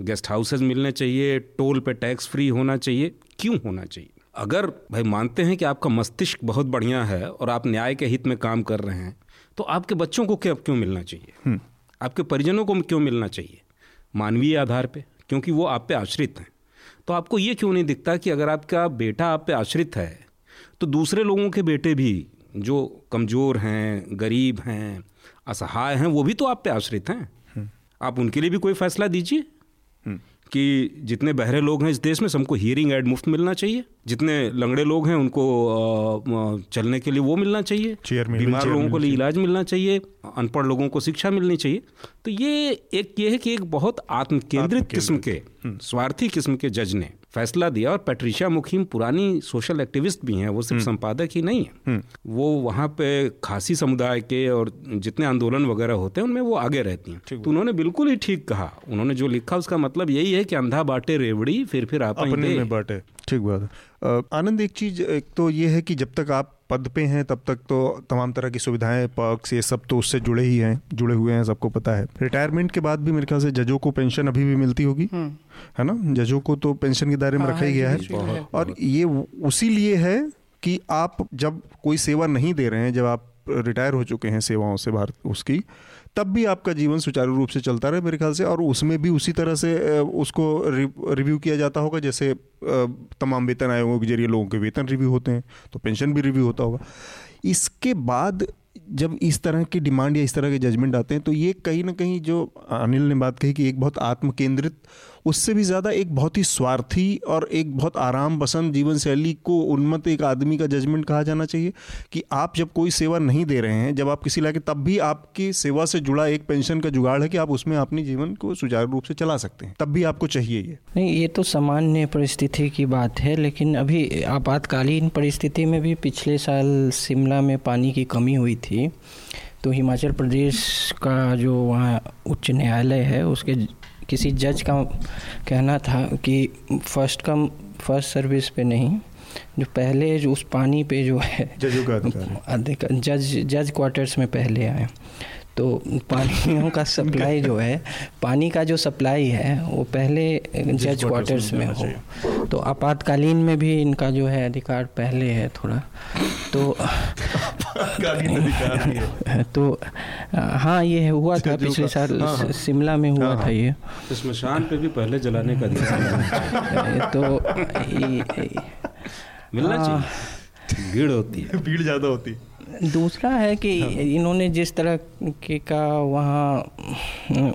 गेस्ट हाउसेज मिलने चाहिए टोल पे टैक्स फ्री होना चाहिए क्यों होना चाहिए? अगर भाई मानते हैं कि आपका मस्तिष्क बहुत बढ़िया है और आप न्याय के हित में काम कर रहे हैं तो आपके बच्चों को क्या क्यों मिलना चाहिए? आपके परिजनों को क्यों मिलना चाहिए? मानवीय आधार पे क्योंकि वो आप पे आश्रित हैं। तो आपको ये क्यों नहीं दिखता कि अगर आपका बेटा आप पे आश्रित है तो दूसरे लोगों के बेटे भी जो कमज़ोर हैं गरीब हैं असहाय हैं वो भी तो आप पे आश्रित हैं। आप उनके लिए भी कोई फैसला दीजिए। कि जितने बहरे लोग हैं इस देश में सबको हियरिंग एड मुफ़्त मिलना चाहिए। जितने लंगड़े लोग हैं उनको चलने के लिए वो मिलना चाहिए। बीमार लोगों को लिए इलाज मिलना चाहिए अनपढ़ लोगों को शिक्षा मिलनी चाहिए। तो ये एक ये है कि एक बहुत आत्मकेंद्रित किस्म के स्वार्थी किस्म के जज ने फैसला दिया और पैट्रिशिया मुखीम पुरानी सोशल एक्टिविस्ट भी हैं वो सिर्फ़ संपादक ही नहीं है। वो वहाँ पे खासी समुदाय के और जितने आंदोलन वगैरह होते हैं उनमें वो आगे रहती हैं। तो उन्होंने बिल्कुल ही ठीक कहा। उन्होंने जो लिखा उसका मतलब यही है कि अंधा बाटे रेवड़ी फिर फिर आप अपने में बांटे। ठीक बात है। आनंद एक चीज़ एक तो ये है कि जब तक आप पद पे हैं तब तक तो तमाम तरह की सुविधाएँ पर्क्स ये सब तो उससे जुड़े ही हैं जुड़े हुए हैं सबको पता है। रिटायरमेंट के बाद भी मेरे ख्याल से जजों को पेंशन अभी भी मिलती होगी है ना? जजों को तो पेंशन के दायरे में हाँ, रखा ही गया है। है। और ये उसी लिए है कि आप जब कोई सेवा नहीं दे रहे हैं जब आप रिटायर हो चुके हैं सेवाओं से भारत उसकी तब भी आपका जीवन सुचारू रूप से चलता रहे मेरे ख्याल से, और उसमें भी उसी तरह से उसको रिव्यू किया जाता होगा। जैसे तमाम वेतन आयोगों के ज़रिए लोगों के वेतन रिव्यू होते हैं तो पेंशन भी रिव्यू होता होगा। इसके बाद जब इस तरह की डिमांड या इस तरह के जजमेंट आते हैं तो ये कहीं ना कहीं जो अनिल ने बात कही कि एक बहुत आत्म केंद्रित उससे भी ज़्यादा एक बहुत ही स्वार्थी और एक बहुत आराम पसंद जीवन शैली को उन्मत एक आदमी का जजमेंट कहा जाना चाहिए कि आप जब कोई सेवा नहीं दे रहे हैं, जब आप किसी लाके तब भी आपकी सेवा से जुड़ा एक पेंशन का जुगाड़ है कि आप उसमें अपने जीवन को सुचारू रूप से चला सकते हैं। तब भी आपको चाहिए ये। नहीं, ये तो सामान्य परिस्थिति की बात है, लेकिन अभी आपातकालीन परिस्थिति में भी पिछले साल शिमला में पानी की कमी हुई थी तो हिमाचल प्रदेश का जो वहाँ उच्च न्यायालय है, उसके किसी जज का कहना था कि फ़र्स्ट कम फ़र्स्ट सर्विस पे नहीं जो पहले जो उस पानी पे जो है जजों का अधिकार जज जज क्वार्टर्स में पहले आए। तो पानियों का सप्लाई जो है पानी का जो सप्लाई है वो पहले जज क्वार्टर्स में हो। तो आपातकालीन में भी इनका जो है अधिकार पहले है थोड़ा। तो तो हाँ ये हुआ था पिछले साल हाँ, हाँ। शिमला में हुआ था ये। स्मशान पे भी पहले जलाने का अधिकार तो मिलना चाहिए। भीड़ होती है। भीड़ ज़्यादा होती दूसरा है कि इन्होंने जिस तरह के का वहाँ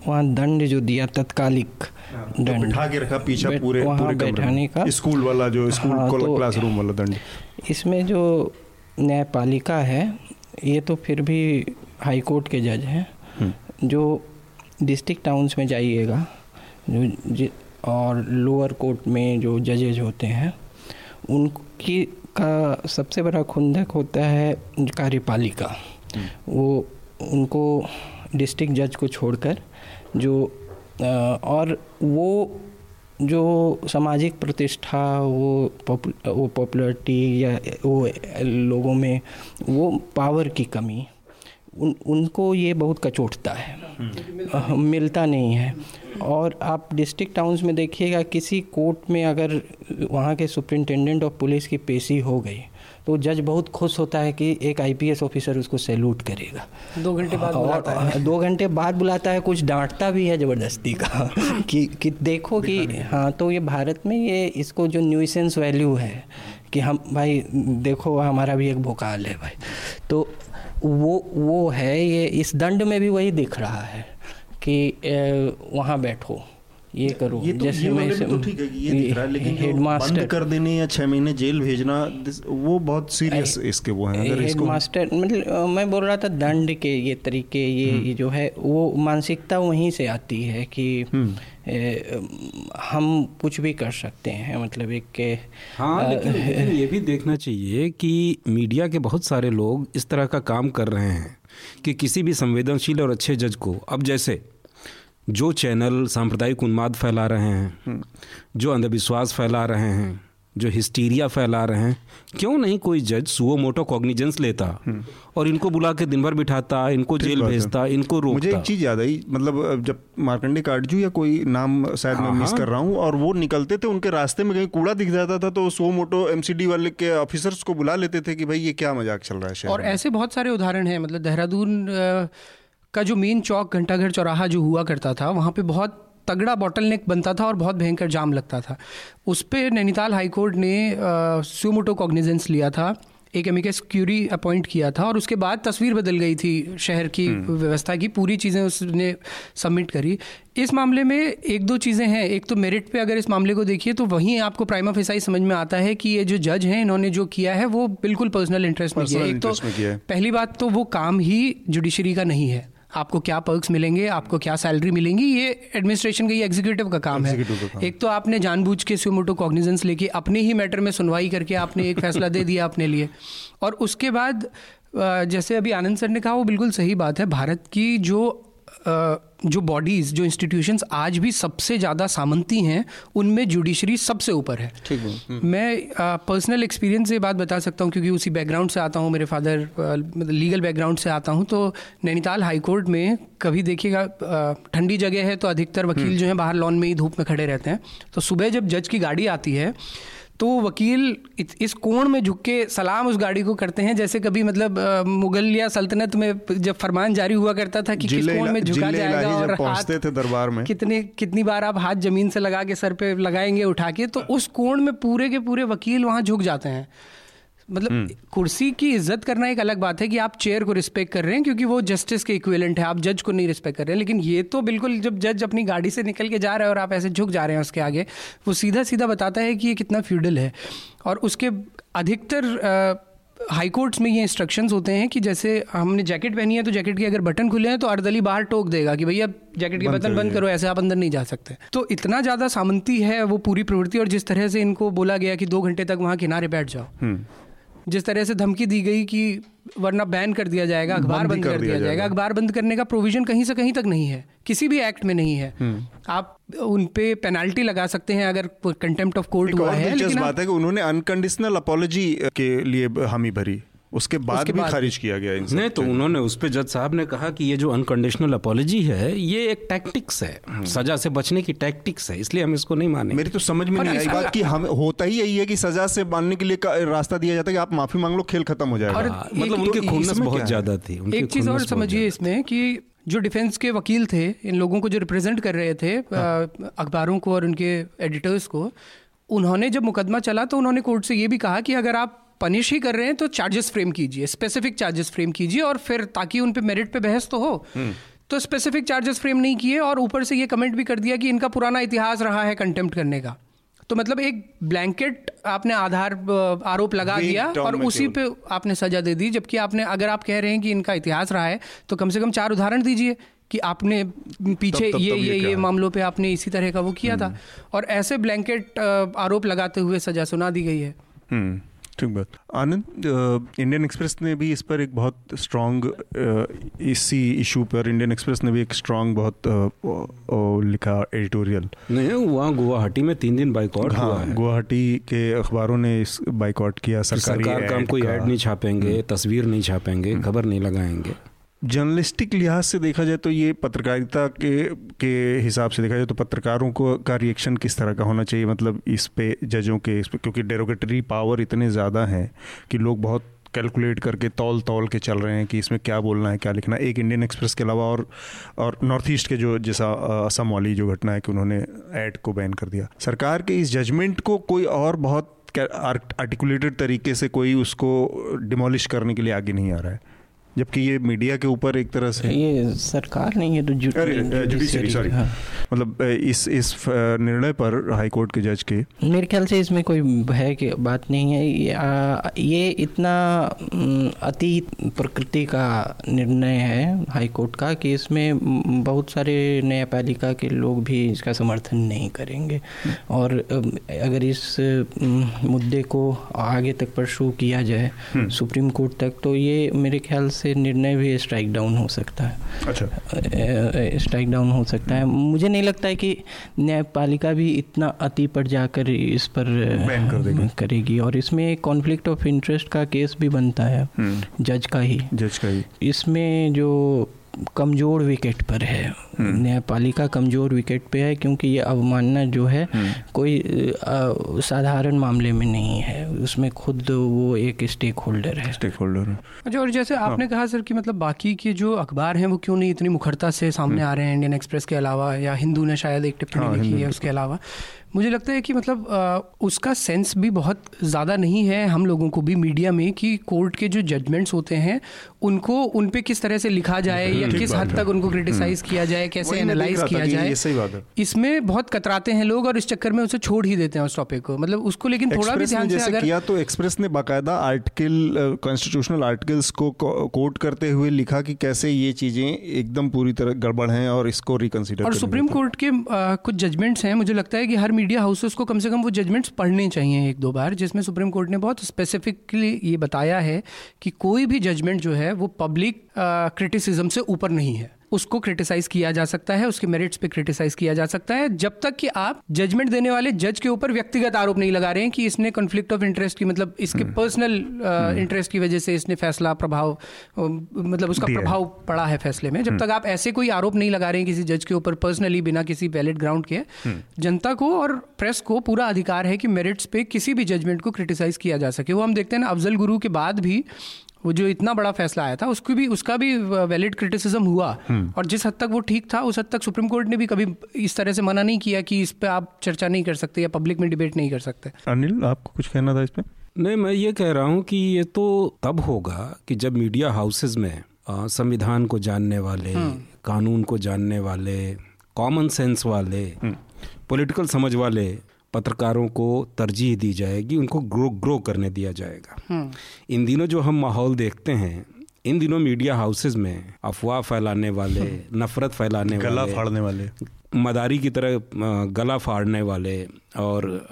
वहाँ दंड जो दिया तत्कालिक तो दंड। बिठा के रखा पीछा पूरे पूरे बैठाने का। स्कूल वाला जो स्कूल हाँ, तो- क्लासरूम वाला दंड। इसमें जो न्यायपालिका है ये तो फिर भी हाई कोर्ट के जज हैं। जो डिस्ट्रिक्ट टाउन्स में जाइएगा जो और लोअर कोर्ट में जो जजेज होते हैं उनकी का सबसे बड़ा खुंदक होता है कार्यपालिका। वो उनको डिस्ट्रिक्ट जज को छोड़कर जो और वो जो सामाजिक प्रतिष्ठा वो वो पॉपुलरिटी या वो लोगों में वो पावर की कमी उन उनको ये बहुत कचोटता है। हम्म। मिलता नहीं है। और आप डिस्ट्रिक्ट टाउन्स में देखिएगा किसी कोर्ट में अगर वहाँ के सुप्रिंटेंडेंट ऑफ़ पुलिस की पेशी हो गई तो जज बहुत खुश होता है कि एक आईपीएस ऑफिसर उसको सैल्यूट करेगा। दो घंटे बाद बुलाता है। दो घंटे बाद बुलाता है कुछ डांटता भी है ज़बरदस्ती का। कि कि देखो कि हाँ तो ये भारत में ये इसको जो न्यूसेंस वैल्यू है कि हम भाई देखो हमारा भी एक भोकाल है भाई। तो वो वो है ये इस दंड में भी वही दिख रहा है। कि वहाँ बैठो ये करो ये तो, जैसे ये मैं तो ठीक है ये दिख रहा है लेकिन हेडमास्टर बंद कर देने या छह महीने जेल भेजना वो बहुत सीरियस इसके वो हैं अगर इसको मास्टर मतलब मैं बोल रहा था दंड के ये तरीके ये, हम्म। जो है वो मानसिकता वहीं से आती है कि हम्म। ए, हम कुछ भी कर सकते हैं मतलब एक के हाँ लेकिन, लेकिन ये भी देखना चाहिए कि मीडिया के बहुत सारे लोग इस तरह का काम कर रहे हैं कि किसी भी संवेदनशील और अच्छे जज को अब जैसे जो चैनल सांप्रदायिक उन्माद फैला रहे हैं जो अंधविश्वास फैला रहे हैं जो हिस्टीरिया फैला रहे हैं क्यों नहीं कोई जज सुओ मोटो कॉग्निजेंस लेता और इनको बुला के दिन भर बिठाता इनको जेल भेजता इनको रोकता? मुझे एक चीज़ याद आई मतलब जब मार्कंडे काटजू या कोई नाम शायद हाँ, मैं मिस हाँ। कर रहा हूँ और वो निकलते थे उनके रास्ते में कहीं कूड़ा दिख जाता था तो सुओ मोटो एमसीडी वाले के ऑफिसर्स को बुला लेते थे कि भाई ये क्या मज़ाक चल रहा है और ऐसे बहुत सारे उदाहरण हैं मतलब देहरादून का जो मेन चौक घंटाघर चौराहा जो हुआ करता था वहाँ पे बहुत तगड़ा बॉटल नेक बनता था और बहुत भयंकर जाम लगता था। उस पर नैनीताल हाईकोर्ट ने स्यूमोटो कॉग्निजेंस लिया था एक एमिकस क्यूरी अपॉइंट किया था और उसके बाद तस्वीर बदल गई थी शहर की हम्म। व्यवस्था की पूरी चीज़ें उसने सबमिट करी। इस मामले में एक दो चीज़ें हैं। एक तो मेरिट पे अगर इस मामले को देखिए तो वहीं आपको प्राइमा फेसाई समझ में आता है कि ये जो जज हैं इन्होंने जो किया है वो बिल्कुल पर्सनल इंटरेस्ट में किया एक तो पहली बात तो वो काम ही जुडिशरी का नहीं है। आपको क्या पर्क्स मिलेंगे आपको क्या सैलरी मिलेंगी ये एडमिनिस्ट्रेशन का ये एग्जीक्यूटिव का काम है। एक तो आपने जानबूझ के स्यूमोटो कॉग्निजेंस लेके अपने ही मैटर में सुनवाई करके आपने एक फैसला दे दिया अपने लिए। और उसके बाद जैसे अभी आनंद सर ने कहा वो बिल्कुल सही बात है भारत की जो जो बॉडीज़ जो इंस्टीट्यूशंस आज भी सबसे ज़्यादा सामंती हैं उनमें जुडिशरी सबसे ऊपर है ठीक है। मैं पर्सनल एक्सपीरियंस से बात बता सकता हूँ क्योंकि उसी बैकग्राउंड से आता हूँ मेरे फादर मतलब लीगल बैकग्राउंड से आता हूँ तो नैनीताल हाई कोर्ट में कभी देखिएगा ठंडी जगह है तो अधिकतर वकील हम्म। जो है बाहर लॉन में ही धूप में खड़े रहते हैं तो सुबह जब जज की गाड़ी आती है तो वकील इस कोण में झुक के सलाम उस गाड़ी को करते हैं जैसे कभी मतलब मुगल या सल्तनत में जब फरमान जारी हुआ करता था कि किस कोण में झुका जाएगा और हाथ थे दरबार में। कितने कितनी बार आप हाथ ज़मीन से लगा के सर पे लगाएँगे उठा के तो उस कोण में पूरे के पूरे वकील वहाँ झुक जाते हैं। मतलब हम्म। कुर्सी की इज़्ज़त करना एक अलग बात है कि आप चेयर को रिस्पेक्ट कर रहे हैं क्योंकि वो जस्टिस के इक्विवेलेंट है आप जज को नहीं रिस्पेक्ट कर रहे हैं। लेकिन ये तो बिल्कुल जब जज अपनी गाड़ी से निकल के जा रहे हैं और आप ऐसे झुक जा रहे हैं उसके आगे वो सीधा सीधा बताता है कि ये कितना फ्यूडल है। और उसके अधिकतर हाई कोर्ट्स में ये इंस्ट्रक्शंस होते हैं कि जैसे हमने जैकेट पहनी है तो जैकेट के अगर बटन खुले हैं तो अर्दली बाहर टोक देगा कि भैया जैकेट के बटन बंद करो ऐसे आप अंदर नहीं जा सकते। तो इतना ज़्यादा सामंती है वो पूरी प्रवृत्ति और जिस तरह से इनको बोला गया कि दो घंटे तक वहाँ किनारे बैठ जाओ। हम्म। जिस तरह से धमकी दी गई कि वरना बैन कर दिया जाएगा अखबार बंद कर, कर दिया जाएगा। अखबार बंद करने का प्रोविज़न कहीं से कहीं तक नहीं है। किसी भी एक्ट में नहीं है। हम्म। आप उन पे पेनाल्टी लगा सकते हैं अगर कंटेम्प्ट ऑफ़ कोर्ट हुआ है लेकिन बात है कि उन्होंने अनकंडीशनल अपोलॉजी के लिए हामी भरी। उसके बाद उसके भी बाद खारिज किया गया नहीं तो उन्होंने उस पर जज साहब ने कहा कि ये जो अनकंडीशनल अपॉलोजी है ये एक टैक्टिक्स है। सजा से बचने की टैक्टिक्स है इसलिए हम इसको नहीं माने मेरी तो समझ में नहीं आई बात कि हम होता ही यही है कि सजा से मानने के लिए रास्ता दिया जाता है कि आप माफ़ी मांग लो खेल खत्म हो जाएगा। हाँ, मतलब उनकी खुन्नस बहुत ज़्यादा थी एक चीज़ और समझिए इसमें कि जो डिफेंस के वकील थे इन लोगों को जो रिप्रेजेंट कर रहे थे हाँ। अखबारों को और उनके एडिटर्स को उन्होंने जब मुकदमा चला तो उन्होंने कोर्ट से ये भी कहा कि अगर आप पनिश ही कर रहे हैं तो चार्जेस फ्रेम कीजिए स्पेसिफिक चार्जेस फ्रेम कीजिए और फिर ताकि उन पर मेरिट पे बहस तो हो। हम्म। तो स्पेसिफिक चार्जेस फ्रेम नहीं किए और ऊपर से ये कमेंट भी कर दिया कि इनका पुराना इतिहास रहा है कंटेम्प्ट करने का। तो मतलब एक ब्लैंकेट आपने आधार आरोप लगा दिया और उसी पे आपने सजा दे दी जबकि आपने अगर आप कह रहे हैं कि इनका इतिहास रहा है तो कम से कम चार उदाहरण दीजिए कि आपने पीछे तब- तब- ये तब ये ये ये हम्म। मामलों पे आपने इसी तरह का वो किया था। और ऐसे ब्लैंकेट आरोप लगाते हुए सजा सुना दी गई है। हम्म। ठीक बात आनंद इंडियन एक्सप्रेस ने भी इस पर एक बहुत स्ट्रॉन्ग इसी इशू पर इंडियन एक्सप्रेस ने भी एक स्ट्रॉन्ग बहुत आ, ओ, अ, लिखा एडिटोरियल नहीं वहाँ गुवाहाटी में तीन दिन बाइकआउट हुआ हाँ। है गुवाहाटी के अखबारों ने इस बाइकआउट किया सरकारी सरकार का हम कोई ऐड नहीं छापेंगे तस्वीर नहीं छापेंगे खबर नहीं लगाएँगे। जर्नलिस्टिक लिहाज से देखा जाए तो ये पत्रकारिता के के हिसाब से देखा जाए तो पत्रकारों को, का रिएक्शन किस तरह का होना चाहिए? मतलब इस पे, जजों के, इस पे, क्योंकि डेरोगेटरी पावर इतने ज़्यादा हैं कि लोग बहुत कैलकुलेट करके तौल तौल के चल रहे हैं कि इसमें क्या बोलना है, क्या लिखना है। एक इंडियन एक्सप्रेस के अलावा और और नॉर्थ ईस्ट के जो, जैसा, असम वाली जो घटना है कि उन्होंने ऐड को बैन कर दिया। सरकार के इस जजमेंट को कोई और बहुत आर्टिकुलेटेड तरीके से कोई उसको डिमोलिश करने के लिए आगे नहीं आ रहा है। जबकि ये मीडिया के ऊपर एक तरह से ये सरकार नहीं है तो जुडिशरी सॉरी हाँ। मतलब इस इस निर्णय पर हाई कोर्ट के जज के मेरे ख्याल से इसमें कोई भय की बात नहीं है। ये, आ, ये इतना अति प्रकृति का निर्णय है हाई कोर्ट का कि इसमें बहुत सारे न्यायपालिका के लोग भी इसका समर्थन नहीं करेंगे। और अगर इस मुद्दे को आगे तक परसू किया जाए सुप्रीम कोर्ट तक तो ये मेरे ख्याल से निर्णय भी स्ट्राइक डाउन हो सकता है। अच्छा। स्ट्राइक डाउन हो सकता है। मुझे नहीं लगता है कि न्यायपालिका भी इतना अति पर जाकर इस पर कर करेगी। और इसमें कॉन्फ्लिक्ट ऑफ़ इंटरेस्ट का केस भी बनता है। जज का ही। जज का ही। इसमें जो कमज़ोर विकेट पर है। न्यायपालिका कमज़ोर विकेट पे है क्योंकि ये अवमानना जो है कोई साधारण मामले में नहीं है। उसमें खुद वो एक स्टेक होल्डर है। स्टेक होल्डर अच्छा और जैसे आपने कहा सर कि मतलब बाकी के जो अखबार हैं वो क्यों नहीं इतनी मुखरता से सामने आ रहे हैं? इंडियन एक्सप्रेस के अलावा या हिंदू ने शायद एक टिप्पणी हाँ, लिखी है उसके अलावा। मुझे लगता है कि मतलब अ, उसका सेंस भी बहुत ज़्यादा नहीं है हम लोगों को भी मीडिया में कि कोर्ट के जो जजमेंट्स होते हैं उनको उन पे किस तरह से लिखा जाए या किस हद तक उनको क्रिटिसाइज किया जाए कैसे एनालाइज किया जाए इसमें बहुत कतराते हैं लोग और इस चक्कर में उसे छोड़ ही देते हैं उस टॉपिक को। मतलब उसको लेकिन थोड़ा भी ध्यान से अगर किया तो एक्सप्रेस ने बाकायदा आर्टिकल कॉन्स्टिट्यूशनल आर्टिकल्स को कोट करते हुए लिखा कि कैसे ये चीज़ें एकदम पूरी तरह गड़बड़ हैं और इसको रिकन्सिडर और सुप्रीम कोर्ट के कुछ जजमेंट्स हैं। मुझे लगता है कि हर मीडिया हाउसेस को कम से कम वो जजमेंट्स पढ़ने चाहिए एक दो बार, जिसमें सुप्रीम कोर्ट ने बहुत स्पेसिफिकली ये बताया है कि कोई भी जजमेंट जो है वो पब्लिक क्रिटिसिज्म से ऊपर नहीं है। उसको क्रिटिसाइज किया जा सकता है उसके मेरिट्स पे क्रिटिसाइज किया जा सकता है जब तक कि आप जजमेंट देने वाले जज के ऊपर व्यक्तिगत आरोप नहीं लगा रहे हैं कि इसने कॉन्फ्लिक्ट ऑफ़ इंटरेस्ट की मतलब इसके पर्सनल इंटरेस्ट की वजह से इसने फैसला प्रभाव मतलब उसका प्रभाव पड़ा है फैसले में। जब तक आप ऐसे कोई आरोप नहीं लगा रहे हैं किसी जज के ऊपर पर्सनली बिना किसी वैलिड ग्राउंड के जनता को और प्रेस को पूरा अधिकार है कि मेरिट्स पे किसी भी जजमेंट को क्रिटिसाइज किया जा सके। वो हम देखते हैं ना अफजल गुरु के बाद भी वो जो इतना बड़ा फैसला आया था उसकी भी उसका भी वैलिड क्रिटिसिज्म हुआ। और जिस हद तक वो ठीक था उस हद तक सुप्रीम कोर्ट ने भी कभी इस तरह से मना नहीं किया कि इस पर आप चर्चा नहीं कर सकते या पब्लिक में डिबेट नहीं कर सकते। अनिल आपको कुछ कहना था इस पर नहीं मैं ये कह रहा हूँ कि ये तो तब होगा कि जब मीडिया हाउसेज में संविधान को जानने वाले कानून को जानने वाले कॉमन सेंस वाले पॉलिटिकल समझ वाले पत्रकारों को तरजीह दी जाएगी उनको ग्रो ग्रो करने दिया जाएगा। इन दिनों जो हम माहौल देखते हैं इन दिनों मीडिया हाउसेज में अफवाह फैलाने वाले नफरत फैलाने गला वाले फाड़ने वाले। मदारी की तरह गला फाड़ने वाले और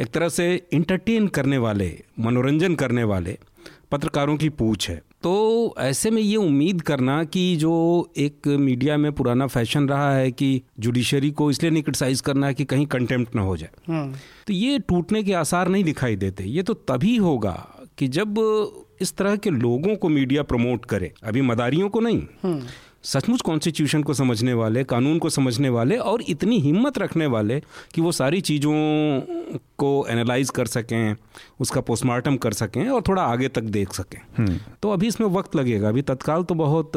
एक तरह से इंटरटेन करने वाले मनोरंजन करने वाले पत्रकारों की पूछ है। तो ऐसे में ये उम्मीद करना कि जो एक मीडिया में पुराना फ़ैशन रहा है कि जुडिशरी को इसलिए नहीं क्रिटिसाइज करना है कि कहीं कंटेम्प्ट ना हो जाए। तो ये टूटने के आसार नहीं दिखाई देते। ये तो तभी होगा कि जब इस तरह के लोगों को मीडिया प्रमोट करे अभी मदारियों को नहीं। सचमुच कॉन्स्टिट्यूशन को समझने वाले कानून को समझने वाले और इतनी हिम्मत रखने वाले कि वो सारी चीज़ों को एनालाइज कर सकें उसका पोस्टमार्टम कर सकें और थोड़ा आगे तक देख सकें। तो अभी इसमें वक्त लगेगा। अभी तत्काल तो बहुत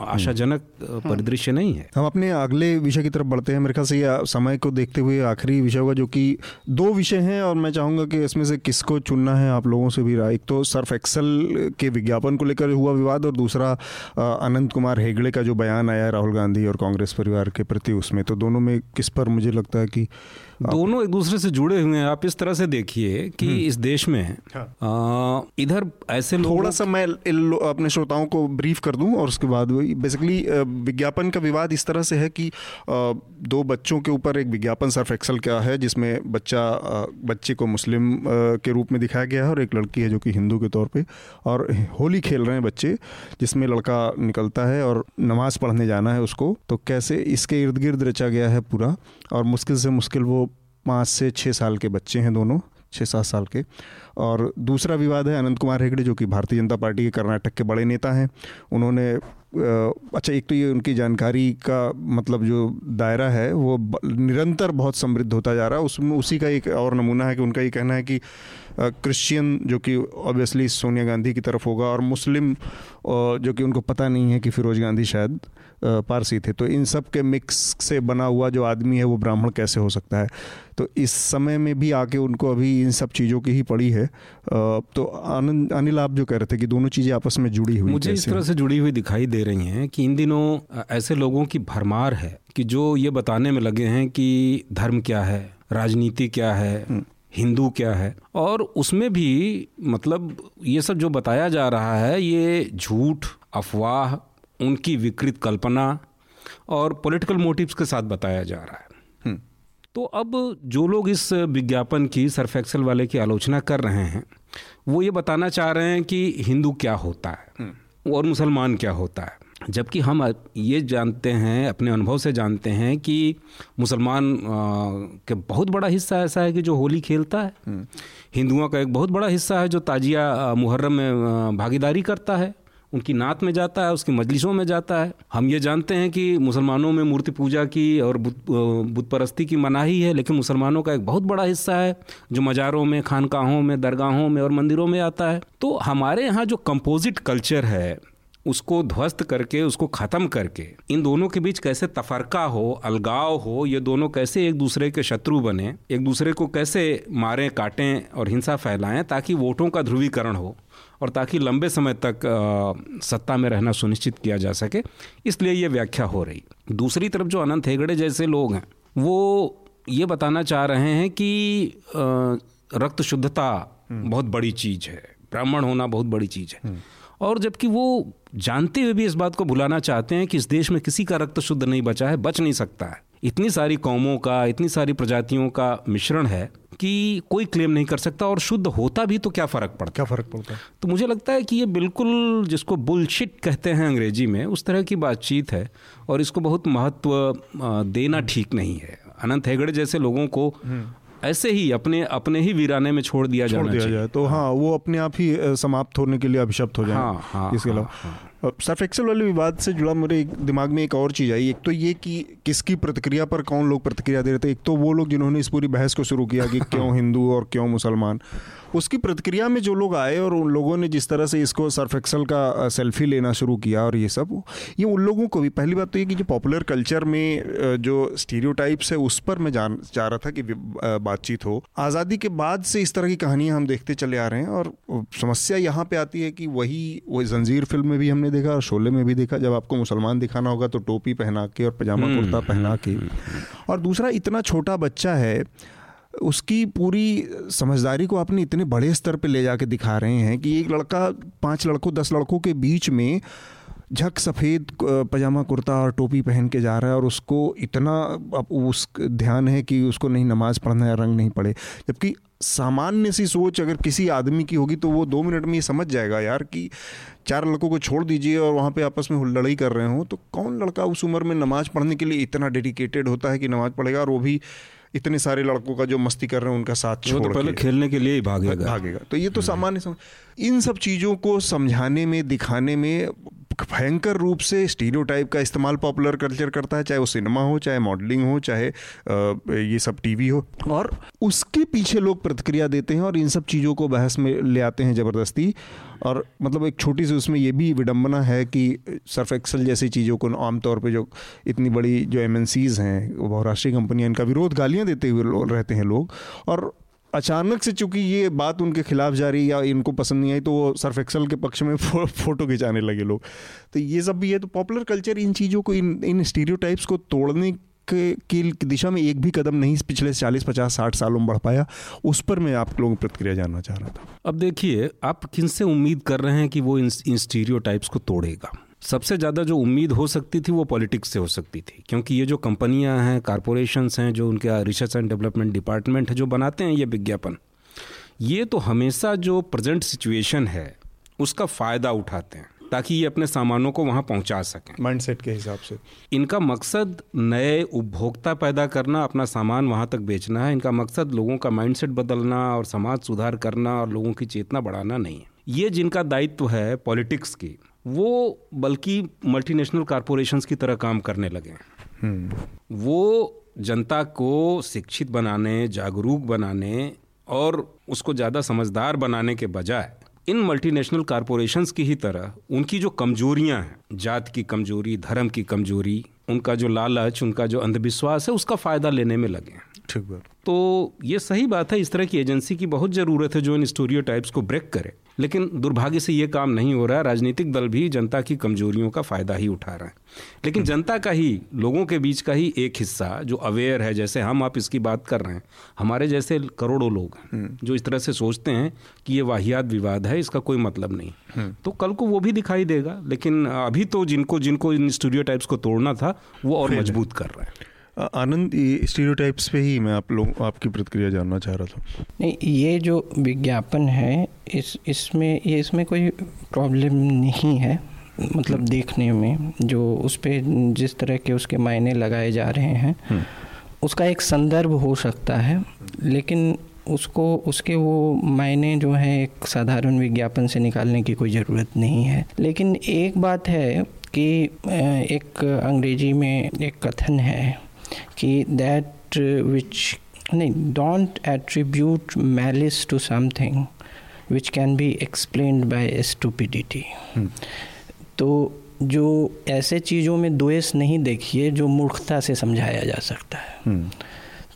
आशाजनक परिदृश्य नहीं है। हम अपने अगले विषय की तरफ़ बढ़ते हैं। मेरे ख्याल से ये समय को देखते हुए आखिरी विषय होगा जो कि दो विषय हैं और मैं चाहूँगा कि इसमें से किसको चुनना है आप लोगों से भी राय। एक तो सर्फ एक्सल के विज्ञापन को लेकर हुआ विवाद और दूसरा अनंत कुमार हेगड़े का जो बयान आया राहुल गांधी और कांग्रेस परिवार के प्रति उसमें। तो दोनों में किस पर मुझे लगता है कि दोनों एक दूसरे से जुड़े हुए हैं। आप इस तरह से देखिए कि इस देश में हाँ। आ, इधर ऐसे थोड़ा सा मैं अपने श्रोताओं को ब्रीफ कर दूँ और उसके बाद वही बेसिकली विज्ञापन का विवाद इस तरह से है कि दो बच्चों के ऊपर एक विज्ञापन सर्फ एक्सल का है जिसमें बच्चा बच्चे को मुस्लिम के रूप में दिखाया गया है और एक लड़की है जो कि हिंदू के तौर पर और होली खेल रहे हैं बच्चे जिसमें लड़का निकलता है और नमाज़ पढ़ने जाना है उसको। तो कैसे इसके इर्द गिर्द रचा गया है पूरा और मुश्किल से मुश्किल वो पाँच से छः साल के बच्चे हैं दोनों छः सात साल के। और दूसरा विवाद है अनंत कुमार हेगड़े, जो कि भारतीय जनता पार्टी के कर्नाटक के बड़े नेता हैं। उन्होंने अच्छा एक तो ये उनकी जानकारी का मतलब जो दायरा है, वो निरंतर बहुत समृद्ध होता जा रहा है। उसमें, उसी का एक और नमूना है कि उनका ये कहना है कि क्रिश्चियन, जो कि ऑब्वियसली सोनिया गांधी की तरफ़ होगा, और मुस्लिम जो कि उनको पता नहीं है कि फिरोज गांधी शायद पारसी थे। तो इन सब के मिक्स से बना हुआ जो आदमी है वो ब्राह्मण कैसे हो सकता है? तो इस समय में भी आके उनको अभी इन सब चीज़ों की ही पड़ी है। तो आनंद अनिल आप जो कह रहे थे कि दोनों चीज़ें आपस में जुड़ी हुई मुझे इस तरह से जुड़ी हुई दिखाई दे रही हैं कि इन दिनों ऐसे लोगों की भरमार है कि जो ये बताने में लगे हैं कि धर्म क्या है राजनीति क्या है हिंदू क्या है और उसमें भी मतलब ये सब जो बताया जा रहा है ये झूठ अफवाह उनकी विकृत कल्पना और पॉलिटिकल मोटिव्स के साथ बताया जा रहा है। तो अब जो लोग इस विज्ञापन की सर्फ एक्सेल वाले की आलोचना कर रहे हैं वो ये बताना चाह रहे हैं कि हिंदू क्या होता है और मुसलमान क्या होता है। जबकि हम ये जानते हैं अपने अनुभव से जानते हैं कि मुसलमान के बहुत बड़ा हिस्सा ऐसा है कि जो होली खेलता है। हिंदुओं का एक बहुत बड़ा हिस्सा है जो ताजिया मुहर्रम में भागीदारी करता है। उनकी नात में जाता है, उसकी मजलिसों में जाता है। हम ये जानते हैं कि मुसलमानों में मूर्ति पूजा की और बुत परस्ती की मनाही है, लेकिन मुसलमानों का एक बहुत बड़ा हिस्सा है, जो मज़ारों में, खानकाहों में, दरगाहों में और मंदिरों में आता है। तो हमारे यहाँ जो कंपोजिट कल्चर है, उसको ध्वस्त करके, उसको ख़त्म करके, इन दोनों के बीच कैसे तफरका हो, अलगाव हो, ये दोनों कैसे एक दूसरे के शत्रु बने, एक दूसरे को कैसे मारें, काटें और हिंसा फैलाएँ, ताकि वोटों का ध्रुवीकरण हो और ताकि लंबे समय तक आ, सत्ता में रहना सुनिश्चित किया जा सके। इसलिए ये व्याख्या हो रही। दूसरी तरफ़ जो अनंत हेगड़े जैसे लोग हैं वो ये बताना चाह रहे हैं कि आ, रक्त शुद्धता बहुत बड़ी चीज़ है ब्राह्मण होना बहुत बड़ी चीज़ है। और जबकि वो जानते हुए भी इस बात को भुलाना चाहते हैं कि इस देश में किसी का रक्त शुद्ध नहीं बचा है बच नहीं सकता है। इतनी सारी कौमों का इतनी सारी प्रजातियों का मिश्रण है कि कोई क्लेम नहीं कर सकता और शुद्ध होता भी तो क्या फ़र्क पड़ता? क्या फ़र्क पड़ता है? तो मुझे लगता है कि ये बिल्कुल जिसको बुलशिट कहते हैं अंग्रेज़ी में उस तरह की बातचीत है और इसको बहुत महत्व देना ठीक नहीं है। अनंत हेगड़े जैसे लोगों को ऐसे ही अपने अपने ही वीराने में छोड़ दिया छोड़ जाना दिया चाहिए। जाए। तो हाँ वो अपने आप ही समाप्त होने के लिए अभिशप्त हो जाए। हाँ, हाँ, इसके अलावा हाँ, अलावा सर्फ एक्सेल वाले विवाद से जुड़ा मेरे दिमाग में एक और चीज़ आई। एक तो ये कि किसकी प्रतिक्रिया पर कौन लोग प्रतिक्रिया दे रहे थे? एक तो वो लोग जिन्होंने इस पूरी बहस को शुरू किया कि क्यों हिंदू और क्यों मुसलमान। उसकी प्रतिक्रिया में जो लोग आए और उन लोगों ने जिस तरह से इसको सर्फ एक्सल का सेल्फी लेना शुरू किया और ये सब ये उन लोगों को भी पहली बात तो ये कि जो पॉपुलर कल्चर में जो स्टीरियोटाइप्स है उस पर मैं जान चाह रहा था कि बातचीत हो। आज़ादी के बाद से इस तरह की कहानियाँ हम देखते चले आ रहे हैं और समस्या यहाँ पे आती है कि वही वो जंजीर फ़िल्म में भी हमने देखा और शोले में भी देखा। जब आपको मुसलमान दिखाना होगा तो टोपी पहना के और पजामा कुर्ता पहना के। और दूसरा इतना छोटा बच्चा है उसकी पूरी समझदारी को आपने इतने बड़े स्तर पे ले जाके दिखा रहे हैं कि एक लड़का, पाँच लड़कों, दस लड़कों के बीच में झक सफ़ेद पजामा, कुर्ता और टोपी पहन के जा रहा है और उसको इतना, अब उस ध्यान है कि उसको नहीं, नमाज़ पढ़ना है, रंग नहीं पड़े। जबकि सामान्य सी सोच अगर किसी आदमी की होगी तो वो दो मिनट में ये समझ जाएगा, यार, कि चार लड़कों को छोड़ दीजिए और वहाँ पे आपस में लड़ाई कर रहे हो तो कौन लड़का उस उम्र में नमाज़ पढ़ने के लिए इतना डेडिकेटेड होता है कि नमाज़ पढ़ेगा और वो भी इतने सारे लड़कों का जो मस्ती कर रहे हैं उनका साथ छोड़ तो पहले के। खेलने के लिए ही भागेगा भागेगा तो ये तो सामान्य समझ इन सब चीज़ों को समझाने में दिखाने में भयंकर रूप से स्टीरियोटाइप का इस्तेमाल पॉपुलर कल्चर करता है, चाहे वो सिनेमा हो, चाहे मॉडलिंग हो, चाहे ये सब टीवी हो। और उसके पीछे लोग प्रतिक्रिया देते हैं और इन सब चीज़ों को बहस में ले आते हैं ज़बरदस्ती। और मतलब एक छोटी सी उसमें ये भी विडंबना है कि सर्फ एक्सल जैसी चीज़ों को आमतौर पे जो इतनी बड़ी जो एम हैं बहुराष्ट्रीय कंपनियाँ, इनका विरोध गालियाँ देते हुए रहते हैं लोग। और अचानक से चूँकि ये बात उनके खिलाफ जा रही या इनको पसंद नहीं आई तो वो सर्फ एक्सल के पक्ष में फो, फ़ोटो खिंचाने लगे लोग। तो ये सब भी है तो पॉपुलर कल्चर इन चीज़ों को इन इन स्टीरियोटाइप्स को तोड़ने के की दिशा में एक भी कदम नहीं पिछले चालीस पचास साठ सालों में बढ़ पाया। उस पर मैं आप लोगों की प्रतिक्रिया जानना चाह रहा था। अब देखिए आप किन से उम्मीद कर रहे हैं कि वो इन, इन स्टीरियोटाइप्स को तोड़ेगा? सबसे ज़्यादा जो उम्मीद हो सकती थी वो पॉलिटिक्स से हो सकती थी क्योंकि ये जो कंपनियाँ हैं कॉरपोरेशंस हैं जो उनके रिसर्च एंड डेवलपमेंट डिपार्टमेंट है जो बनाते हैं ये विज्ञापन ये तो हमेशा जो प्रेजेंट सिचुएशन है उसका फ़ायदा उठाते हैं ताकि ये अपने सामानों को वहाँ पहुँचा सकें। माइंडसेट के हिसाब से। इनका मकसद नए उपभोक्ता पैदा करना अपना सामान वहाँ तक बेचना है इनका मकसद लोगों का माइंडसेट बदलना और समाज सुधार करना और लोगों की चेतना बढ़ाना नहीं है। ये जिनका दायित्व है पॉलिटिक्स की वो बल्कि मल्टीनेशनल कॉरपोरेशंस की तरह काम करने लगे वो जनता को शिक्षित बनाने जागरूक बनाने और उसको ज़्यादा समझदार बनाने के बजाय इन मल्टीनेशनल कॉरपोरेशंस की ही तरह उनकी जो कमजोरियाँ हैं जात की कमज़ोरी धर्म की कमज़ोरी उनका जो लालच उनका जो अंधविश्वास है उसका फ़ायदा लेने में लगे ठीक बात। तो ये सही बात है इस तरह की एजेंसी की बहुत ज़रूरत है जो इन स्टोरियो टाइप्स को ब्रेक करे। लेकिन दुर्भाग्य से ये काम नहीं हो रहा। है राजनीतिक दल भी जनता की कमजोरियों का फ़ायदा ही उठा रहे हैं। लेकिन जनता का ही लोगों के बीच का ही एक हिस्सा जो अवेयर है जैसे हम आप इसकी बात कर रहे हैं हमारे जैसे करोड़ों लोग हैं जो इस तरह से सोचते हैं कि ये वाहियात विवाद है इसका कोई मतलब नहीं। तो कल को वो भी दिखाई देगा लेकिन अभी तो जिनको जिनको इन स्टूडियो टाइप्स को तोड़ना था वो और मज़बूत कर रहे हैं। आनंद स्टीरियोटाइप्स पे ही मैं आप लोग आपकी प्रतिक्रिया जानना चाह रहा था नहीं ये जो विज्ञापन है इस इसमें ये इसमें कोई प्रॉब्लम नहीं है मतलब देखने में जो उस पर जिस तरह के उसके मायने लगाए जा रहे हैं हम्म। उसका एक संदर्भ हो सकता है लेकिन उसको उसके वो मायने जो है एक साधारण विज्ञापन से निकालने की कोई ज़रूरत नहीं है लेकिन एक बात है कि एक अंग्रेज़ी में एक कथन है कि दैट विच नहीं don't attribute malice to something which can be explain by stupidity तो जो ऐसे चीज़ों में द्वेष नहीं देखिए जो मूर्खता से समझाया जा सकता है। Hmm.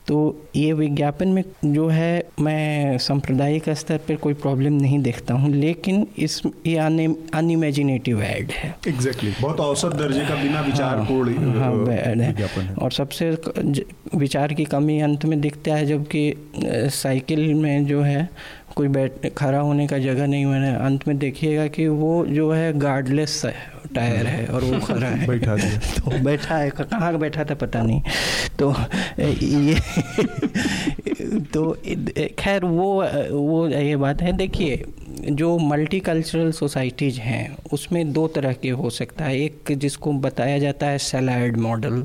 तो ये विज्ञापन में जो है मैं सांप्रदायिक स्तर पर कोई प्रॉब्लम नहीं देखता हूँ लेकिन इस ये अनइमेजिनेटिव एड है। Exactly exactly. बहुत औसत दर्जे का बिना विचार हाँ, पूर्ण हाँ, है और सबसे विचार की कमी अंत में दिखता है जबकि साइकिल में जो है कोई बैठ खड़ा होने का जगह नहीं मैंने अंत में देखिएगा कि वो जो है गार्डलेस है टायर है और वो खड़ा है। बैठा दिया। तो बैठा है कहाँ बैठा था पता नहीं। तो ये तो खैर वो वो ये बात है देखिए जो मल्टीकल्चरल सोसाइटीज़ हैं उसमें दो तरह के हो सकता है। एक जिसको बताया जाता है सैलड मॉडल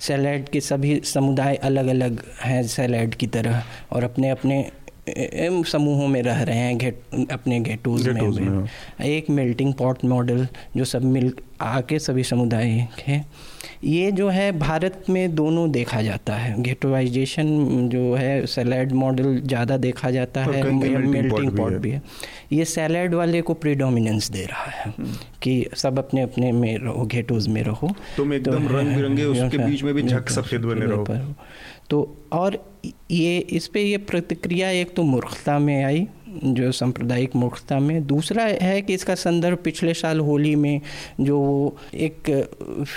सैलड के सभी समुदाय अलग अलग हैं सैलड की तरह और अपने अपने समूहों में रह रहे हैं घेट अपने घेटूज में, में। हाँ। एक मेल्टिंग पॉट मॉडल जो सब मिल आके सभी समुदाय हैं। ये जो है भारत में दोनों देखा जाता है। घेटोवाइजेशन जो है सैलड मॉडल ज़्यादा देखा जाता है मेल्टिंग पॉट भी है। ये सैलड वाले को प्रीडोमिनेंस दे रहा है हम्म। कि सब अपने अपने में रहो घेटोज में रहो। तुम एकदम तो, रंग बिरंगे उसके बीच में भी झक सफ़ेद बने रहो। तो और ये इस पे ये प्रतिक्रिया एक तो मूर्खता में आई जो सांप्रदायिक मूर्खता में। दूसरा है कि इसका संदर्भ पिछले साल होली में जो एक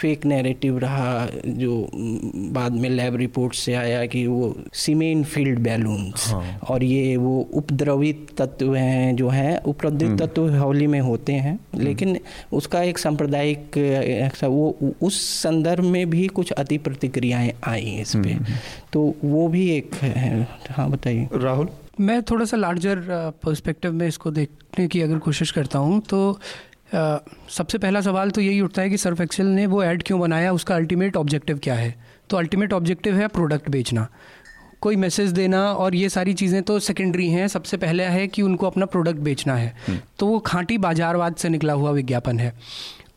फेक नैरेटिव रहा जो बाद में लैब रिपोर्ट से आया कि वो सीमेन फ़ील्ड बैलून्स हाँ। और ये वो उपद्रवित तत्व हैं जो हैं उपद्रवित हम्म। तत्व होली में होते हैं। हम्म। लेकिन उसका एक सांप्रदायिक वो उस संदर्भ में भी कुछ अति प्रतिक्रियाएँ आई इस पर हम्म, तो वो भी एक है। हाँ बताइए। राहुल? मैं थोड़ा सा लार्जर पर्सपेक्टिव में इसको देखने की अगर कोशिश करता हूँ तो आ, सबसे पहला सवाल तो यही उठता है कि सर्फ एक्सेल ने वो ऐड क्यों बनाया उसका अल्टीमेट ऑब्जेक्टिव क्या है? तो अल्टीमेट ऑब्जेक्टिव है प्रोडक्ट बेचना। कोई मैसेज देना और ये सारी चीज़ें तो सेकेंडरी हैं। सबसे पहले है कि उनको अपना प्रोडक्ट बेचना है। हम्म। तो वो खांटी बाजारवाद से निकला हुआ विज्ञापन है।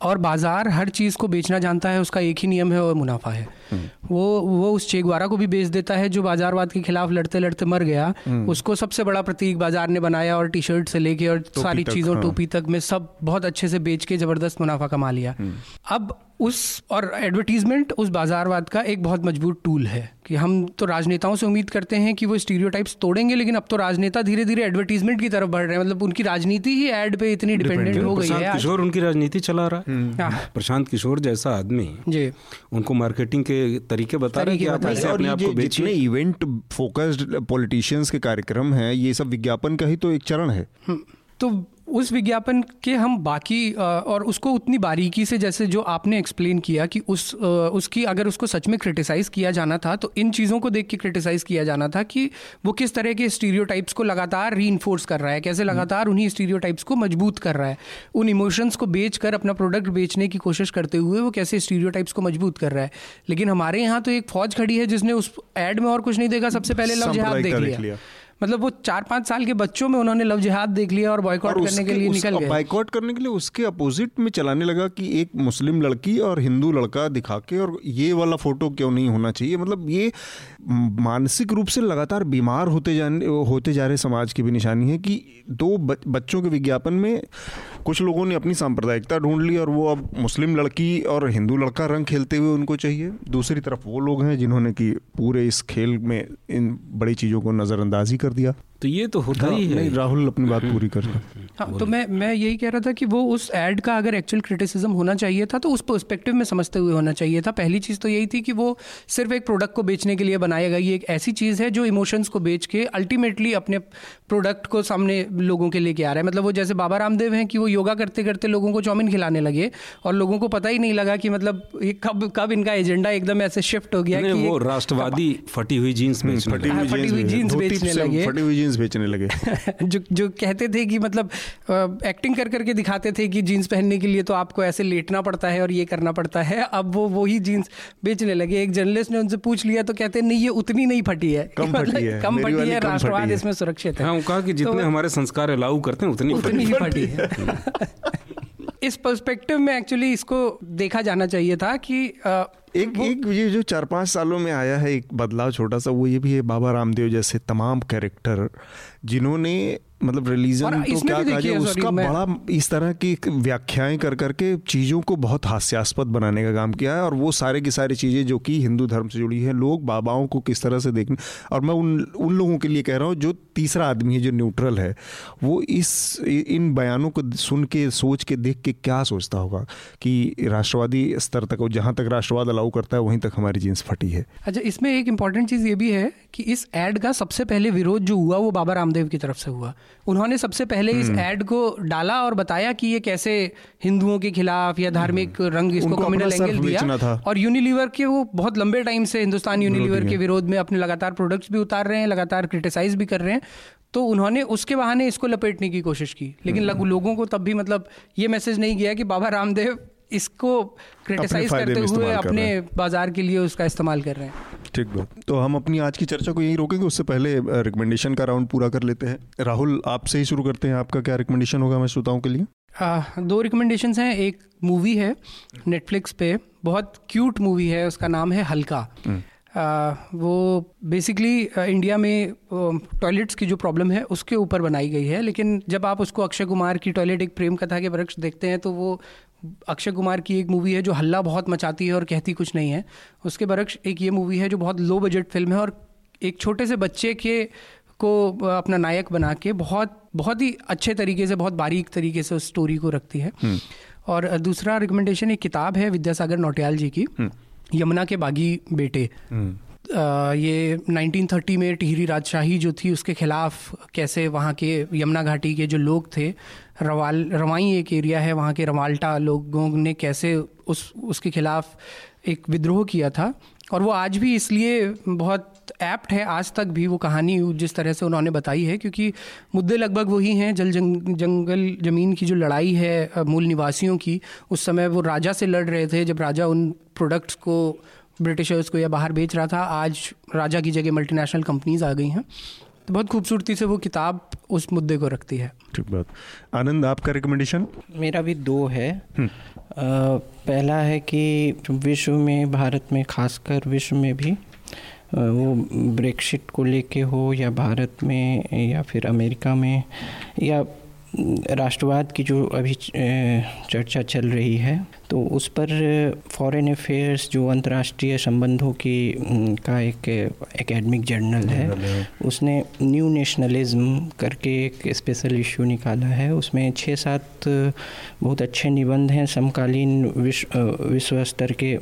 और बाज़ार हर चीज़ को बेचना जानता है उसका एक ही नियम है और मुनाफा है हम्म। वो वो उस चेगवारा को भी बेच देता है जो बाजारवाद के खिलाफ लड़ते लड़ते मर गया हम्म। उसको सबसे बड़ा प्रतीक बाज़ार ने बनाया और टी शर्ट से लेके और सारी चीज़ों हाँ। टोपी तक में सब बहुत अच्छे से बेच के ज़बरदस्त मुनाफा कमा लिया हम्म। अब उस और एडवर्टीजमेंट उस बाजारवाद का एक बहुत मज़बूत टूल है कि हम तो राजनेताओं से उम्मीद करते हैं कि वो स्टीरियोटाइप्स तोड़ेंगे लेकिन अब तो राजनेता धीरे धीरे एडवर्टीजमेंट की तरफ़ बढ़ रहे हैं। मतलब उनकी राजनीति ही एड पे इतनी डिपेंडेंट हो। गई है किशोर उनकी राजनीति चला रहा है। हाँ, प्रशांत किशोर जैसा आदमी जी। उनको मार्केटिंग के तरीके बता रहे हैं जितने इवेंट फोकस्ड पॉलिटिशियंस के कार्यक्रम हैं ये सब विज्ञापन का ही तो एक चरण है। हम्म, तो उस विज्ञापन के हम बाकी और उसको उतनी बारीकी से जैसे जो आपने एक्सप्लेन किया कि उस उसकी अगर उसको सच में क्रिटिसाइज़ किया जाना था तो इन चीज़ों को देख के क्रिटिसाइज़ किया जाना था कि वो किस तरह के स्टीरियोटाइप्स को लगातार री कर रहा है कैसे लगातार उन्हीं स्टीरियोटाइप्स को मज़बूत कर रहा है उन इमोशंस को बेच कर अपना प्रोडक्ट बेचने की कोशिश करते हुए वो कैसे स्टीरियोटाइप्स को मज़बूत कर रहा है। लेकिन हमारे यहाँ तो एक फौज खड़ी है जिसने उस एड में और कुछ नहीं देखा सबसे पहले लव जिहाद देख सांप्रदायिकता लिया, देख लिया। मतलब वो चार पाँच साल के बच्चों में उन्होंने लव जिहाद देख लिया और बॉयकॉट करने के लिए निकल गए। बाइकआउट करने के लिए उसके अपोजिट में चलाने लगा कि एक मुस्लिम लड़की और हिंदू लड़का दिखा के और ये वाला फ़ोटो क्यों नहीं होना चाहिए? मतलब ये मानसिक रूप से लगातार बीमार होते जाने होते जा रहे समाज की भी निशानी है कि दो बच्चों के विज्ञापन में कुछ लोगों ने अपनी सांप्रदायिकता ढूंढ ली और वो अब मुस्लिम लड़की और हिंदू लड़का रंग खेलते हुए उनको चाहिए। दूसरी तरफ़ वो लोग हैं जिन्होंने कि पूरे इस खेल में इन बड़ी चीज़ों को नज़रअंदाजी ही कर दिया तो ये तो होता ही है राहुल अपनी बात पूरी कर हाँ तो मैं मैं यही कह रहा था कि वो उस एड का अगर एक्चुअल क्रिटिसिज्म होना चाहिए था तो उस पर्सपेक्टिव में समझते हुए होना चाहिए था। पहली चीज़ तो यही थी कि वो सिर्फ़ एक प्रोडक्ट को बेचने के लिए बनाया गया। ये एक ऐसी चीज़ है जो इमोशंस को बेच के अल्टीमेटली अपने प्रोडक्ट को सामने लोगों के लेके आ रहा है। मतलब वो जैसे बाबा रामदेव हैं कि वो योगा करते करते लोगों को चाउमीन खिलाने लगे और लोगों को पता ही नहीं लगा कि मतलब ये कब कब इनका एजेंडा एकदम ऐसे शिफ्ट हो गया कि वो राष्ट्रवादी फटी हुई जीन्स बेचने फटी हाँ, हुई जीन्स बेचने लगे। फटी जीन्स बेचने लगे। जो जो कहते थे कि मतलब एक्टिंग कर करके दिखाते थे कि जीन्स पहनने के लिए तो आपको ऐसे लेटना पड़ता है और ये करना पड़ता है। अब वो वही जीन्स बेचने लगे। एक जर्नलिस्ट ने उनसे पूछ लिया तो कहते नहीं ये उतनी नहीं फटी है। कम फटी मतलब है, कम फटी है राष्ट्रवाद इसमें सुरक्षित है। हाँ कहा कि जितने तो हमारे संस्कार अलाउ करते हैं उतनी उतनी ही फटी फटी है। इस पर्सपेक्टिव में एक्चुअली इसको देखा जाना चाहिए था कि आ, एक एक ये जो चार पाँच सालों में आया है एक बदलाव छोटा सा वो ये भी है बाबा रामदेव जैसे तमाम कैरेक्टर जिन्होंने मतलब रिलीजन तो क्या कहा जाए उसका बड़ा इस तरह की व्याख्याएँ कर करके चीज़ों को बहुत हास्यास्पद बनाने का काम किया है और वो सारे की सारी चीज़ें जो कि हिंदू धर्म से जुड़ी हैं लोग बाबाओं को किस तरह से देखने और मैं उन उन लोगों के लिए कह रहा हूँ जो तीसरा आदमी है जो न्यूट्रल है वो इस इन बयानों को सुन के सोच के देख के क्या सोचता होगा कि राष्ट्रवादी स्तर तक जहाँ तक राष्ट्रवाद अलाउ करता है वहीं तक हमारी जींस फटी है। अच्छा इसमें एक इंपॉर्टेंट चीज़ ये भी है कि इस एड का सबसे पहले विरोध जो हुआ वो बाबा रामदेव की तरफ़ से हुआ। उन्होंने सबसे पहले इस हम्म। एड को डाला और बताया कि ये कैसे हिंदुओं के खिलाफ या धार्मिक रंग इसको हम्म। कम्युनल एंगल दिया और यूनिलीवर के वो बहुत लंबे टाइम से हिंदुस्तान यूनिलीवर के विरोध में अपने लगातार प्रोडक्ट्स भी उतार रहे हैं लगातार क्रिटिसाइज भी कर रहे हैं तो उन्होंने उसके बहाने इसको लपेटने की कोशिश की लेकिन हम्म। लोगों को तब भी मतलब ये मैसेज नहीं गया कि बाबा रामदेव इसको क्रिटिसाइज करते हुए अपने बाज़ार के लिए उसका इस्तेमाल कर रहे हैं। ठीक बात। तो हम अपनी आज की चर्चा को यहीं रोकेंगे उससे पहले रिकमेंडेशन का राउंड पूरा कर लेते हैं। राहुल आपसे ही शुरू करते हैं। आपका क्या रिकमेंडेशन होगा मैं श्रोताओं के लिए? आ, दो रिकमेंडेशन हैं। एक मूवी है नेटफ्लिक्स पे बहुत क्यूट मूवी है उसका नाम है हल्का। आ, वो बेसिकली इंडिया में टॉयलेट्स की जो प्रॉब्लम है उसके ऊपर बनाई गई है। लेकिन जब आप उसको अक्षय कुमार की टॉयलेट एक प्रेम कथा के वृक्ष देखते हैं तो वो अक्षय कुमार की एक मूवी है जो हल्ला बहुत मचाती है और कहती कुछ नहीं है। उसके बरक्ष एक ये मूवी है जो बहुत लो बजट फ़िल्म है और एक छोटे से बच्चे के को अपना नायक बना के बहुत बहुत ही अच्छे तरीके से बहुत बारीक तरीके से उस स्टोरी को रखती है। और दूसरा रिकमेंडेशन एक किताब है विद्यासागर नौटियाल जी की। यमुना के बागी बेटे। आ, ये 1930 में टिहरी राजशाही जो थी उसके खिलाफ कैसे वहाँ के यमुना घाटी के जो लोग थे रवाल रवाई एक एरिया है वहाँ के रवाल्टा लोगों ने कैसे उस उसके खिलाफ एक विद्रोह किया था। और वो आज भी इसलिए बहुत एप्ट है। आज तक भी वो कहानी जिस तरह से उन्होंने बताई है क्योंकि मुद्दे लगभग वही हैं। जल जंग, जंगल ज़मीन की जो लड़ाई है मूल निवासियों की उस समय वो राजा से लड़ रहे थे जब राजा उन प्रोडक्ट्स को ब्रिटिशर्स को या बाहर बेच रहा था। आज राजा की जगह मल्टीनेशनल कंपनीज़ आ गई हैं। तो बहुत खूबसूरती से वो किताब उस मुद्दे को रखती है। ठीक बात। आनंद आपका रिकमेंडेशन मेरा भी दो है। अ, पहला है कि विश्व में भारत में खासकर विश्व में भी वो ब्रेक्सिट को लेके हो या भारत में या फिर अमेरिका में या राष्ट्रवाद की जो अभी चर्चा चल रही है तो उस पर फॉरेन अफेयर्स जो अंतर्राष्ट्रीय संबंधों की का एक एकेडमिक जर्नल है उसने न्यू नेशनलिज्म करके एक स्पेशल इशू निकाला है। उसमें छः सात बहुत अच्छे निबंध हैं समकालीन विश्व विश्व स्तर के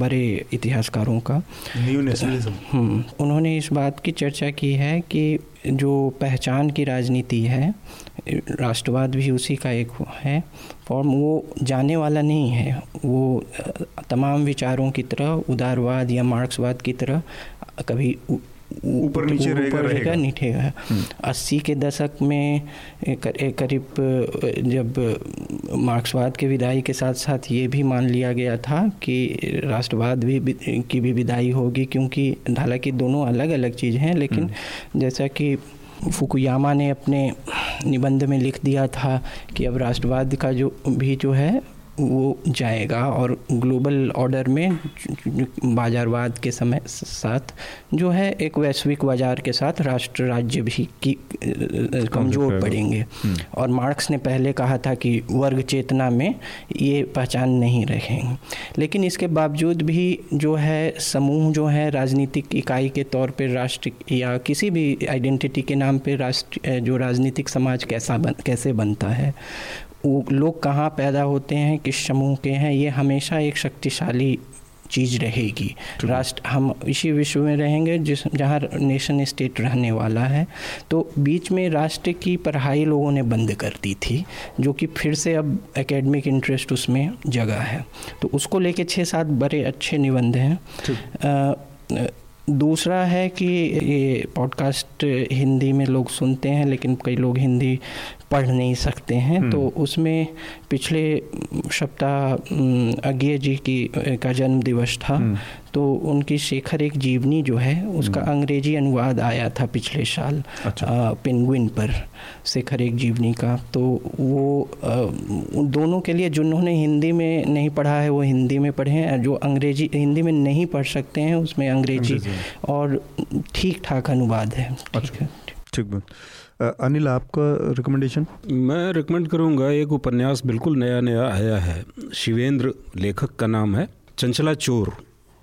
बड़े इतिहासकारों का। न्यू नेशनलिज्म हम्म, उन्होंने इस बात की चर्चा की है कि जो पहचान की राजनीति है राष्ट्रवाद भी उसी का एक है फॉर्म वो जाने वाला नहीं है वो तमाम विचारों की तरह उदारवाद या मार्क्सवाद की तरह कभी ऊपर नीचे रहेगा रहेगा नीचे हम्म। अस्सी के दशक में करीब जब मार्क्सवाद के विदाई के साथ साथ ये भी मान लिया गया था कि राष्ट्रवाद भी की भी विदाई होगी क्योंकि हालाँकि दोनों अलग अलग चीज़ हैं लेकिन हम्म। जैसा कि फुकुयामा ने अपने निबंध में लिख दिया था कि अब राष्ट्रवाद का जो भी जो है वो जाएगा और ग्लोबल ऑर्डर में बाजारवाद के समय साथ जो है एक वैश्विक बाज़ार के साथ राष्ट्र राज्य भी की कमज़ोर पड़ेंगे हम्म। और मार्क्स ने पहले कहा था कि वर्ग चेतना में ये पहचान नहीं रहेंगे लेकिन इसके बावजूद भी जो है समूह जो है राजनीतिक इकाई के तौर पर राष्ट्र या किसी भी आइडेंटिटी के नाम पर राष्ट्र जो राजनीतिक समाज कैसा बन कैसे बनता है लोग कहाँ पैदा होते हैं किस समूह के हैं ये हमेशा एक शक्तिशाली चीज़ रहेगी। राष्ट्र हम इसी विश्व में रहेंगे जिस जहाँ नेशन स्टेट रहने वाला है। तो बीच में राष्ट्र की पढ़ाई लोगों ने बंद कर दी थी जो कि फिर से अब एकेडमिक इंटरेस्ट उसमें जगह है। तो उसको लेके छः सात बड़े अच्छे निबंध हैं। दूसरा है कि ये पॉडकास्ट हिंदी में लोग सुनते हैं लेकिन कई लोग हिंदी पढ़ नहीं सकते हैं तो हम्म। उसमें पिछले सप्ताह अज्ञे जी की का जन्म दिवस था हम्म। तो उनकी शेखर एक जीवनी जो है उसका हम्म। अंग्रेज़ी अनुवाद आया था पिछले साल अच्छा। पेंगुइन पर शेखर एक जीवनी का तो वो आ, दोनों के लिए जिन्होंने हिंदी में नहीं पढ़ा है वो हिंदी में पढ़े हैं जो अंग्रेज़ी हिंदी में नहीं पढ़ सकते हैं उसमें अंग्रेज़ी और ठीक ठाक अनुवाद है ठीक है ठीक बात अनिल आपका रिकमेंडेशन मैं रिकमेंड करूँगा एक उपन्यास बिल्कुल नया नया आया है। शिवेंद्र लेखक का नाम है चंचला चोर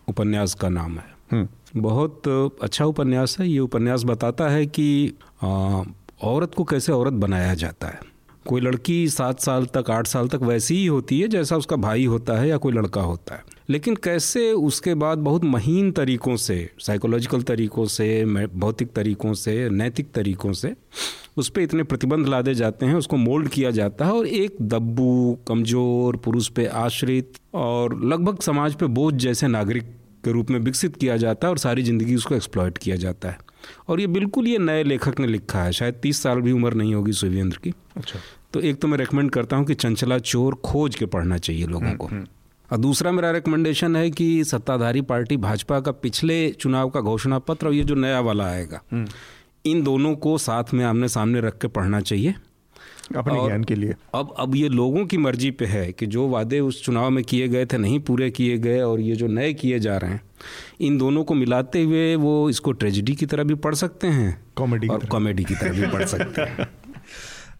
उपन्यास का नाम है। हम्म। बहुत अच्छा उपन्यास है। ये उपन्यास बताता है कि आ, औरत को कैसे औरत बनाया जाता है। कोई लड़की सात साल तक आठ साल तक वैसी ही होती है जैसा उसका भाई होता है या कोई लड़का होता है। लेकिन कैसे उसके बाद बहुत महीन तरीक़ों से साइकोलॉजिकल तरीक़ों से भौतिक तरीक़ों से नैतिक तरीक़ों से उस पर इतने प्रतिबंध लादे जाते हैं उसको मोल्ड किया जाता है और एक दब्बू कमज़ोर पुरुष पे आश्रित और लगभग समाज पे बोझ जैसे नागरिक के रूप में विकसित किया जाता है और सारी ज़िंदगी उसको एक्सप्लॉयट किया जाता है। और ये बिल्कुल ये नए लेखक ने लिखा है शायद तीस साल भी उम्र नहीं होगी सुवेंद्र की। अच्छा। तो एक तो मैं रिकमेंड करता हूँ कि चंचला चोर खोज के पढ़ना चाहिए लोगों हम्म, को। हम्म। और दूसरा मेरा रिकमेंडेशन है कि सत्ताधारी पार्टी भाजपा का पिछले चुनाव का घोषणा पत्र और ये जो नया वाला आएगा हम्म। इन दोनों को साथ में आमने सामने रख के पढ़ना चाहिए। अपने ज्ञान के लिए। अब अब ये लोगों की मर्ज़ी पे है कि जो वादे उस चुनाव में किए गए थे नहीं पूरे किए गए और ये जो नए किए जा रहे हैं इन दोनों को मिलाते हुए वो इसको ट्रेजिडी की तरह भी पढ़ सकते हैं कॉमेडी और कॉमेडी की तरह भी पढ़ सकते हैं।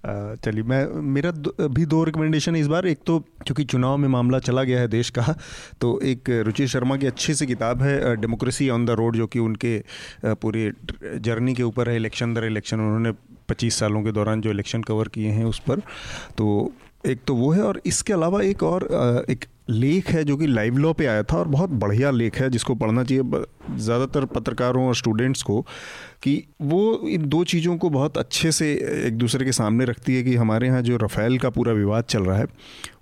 चलिए, मैं, मेरा भी दो रिकमेंडेशन है इस बार। एक तो क्योंकि चुनाव में मामला चला गया है देश का तो एक रुचि शर्मा की अच्छी सी किताब है डेमोक्रेसी ऑन द रोड जो कि उनके पूरे जर्नी के ऊपर है इलेक्शन दर इलेक्शन उन्होंने 25 सालों के दौरान जो इलेक्शन कवर किए हैं उस पर। तो एक तो वो है, और इसके अलावा एक और एक लेख है जो कि लाइव लॉ पे आया था, और बहुत बढ़िया लेख है, जिसको पढ़ना चाहिए। ज़्यादातर पत्रकारों और स्टूडेंट्स को कि वो इन दो चीज़ों को बहुत अच्छे से एक दूसरे के सामने रखती है कि हमारे यहाँ जो रफ़ेल का पूरा विवाद चल रहा है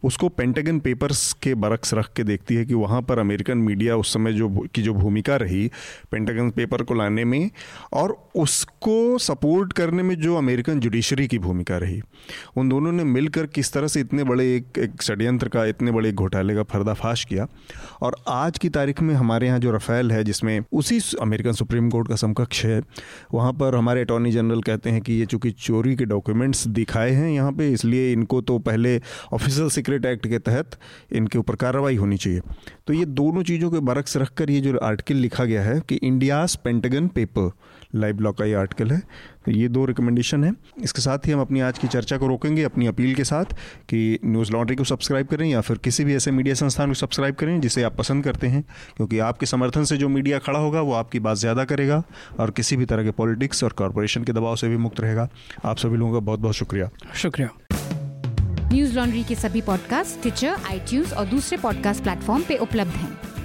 उसको पेंटागन पेपर्स के बरक्स रख के देखती है कि वहाँ पर अमेरिकन मीडिया उस समय जो की जो भूमिका रही पेंटागन पेपर को लाने में और उसको सपोर्ट करने में जो अमेरिकन जुडिशरी की भूमिका रही। उन दोनों ने मिलकर किस तरह से इतने बड़े एक, एक षड्यंत्र का इतने बड़े घोटाले का पर्दाफाश किया। और आज की तारीख में हमारे यहाँ जो रफ़ेल है जिसमें उसी अमेरिकन सुप्रीम कोर्ट का समकक्ष है। वहाँ पर हमारे अटॉर्नी जनरल कहते हैं कि ये चूँकि चोरी के डॉक्यूमेंट्स दिखाए हैं, यहाँ पे इसलिए इनको तो पहले ऑफिशियल सीक्रेट एक्ट के तहत इनके ऊपर कार्रवाई होनी चाहिए। तो ये दोनों चीज़ों के बरक्स रख कर ये जो आर्टिकल लिखा गया है कि India's Pentagon paper live blog का ये आर्टिकल है। तो ये दो रिकमेंडेशन है। इसके साथ ही हम अपनी आज की चर्चा को रोकेंगे अपनी अपील के साथ कि न्यूज़ लॉन्ड्री को सब्सक्राइब करें या फिर किसी भी ऐसे मीडिया संस्थान को सब्सक्राइब करें जिसे आप पसंद करते हैं। क्योंकि आपके समर्थन से जो मीडिया खड़ा होगा वो आपकी बात ज़्यादा करेगा और किसी भी तरह के पॉलिटिक्स और कॉरपोरेशन के दबाव से भी मुक्त रहेगा। आप सभी लोगों का बहुत बहुत शुक्रिया। शुक्रिया। न्यूज़ लॉन्ड्री के सभी पॉडकास्ट ट्विटर आईटीज और दूसरे पॉडकास्ट प्लेटफॉर्म पे उपलब्ध हैं।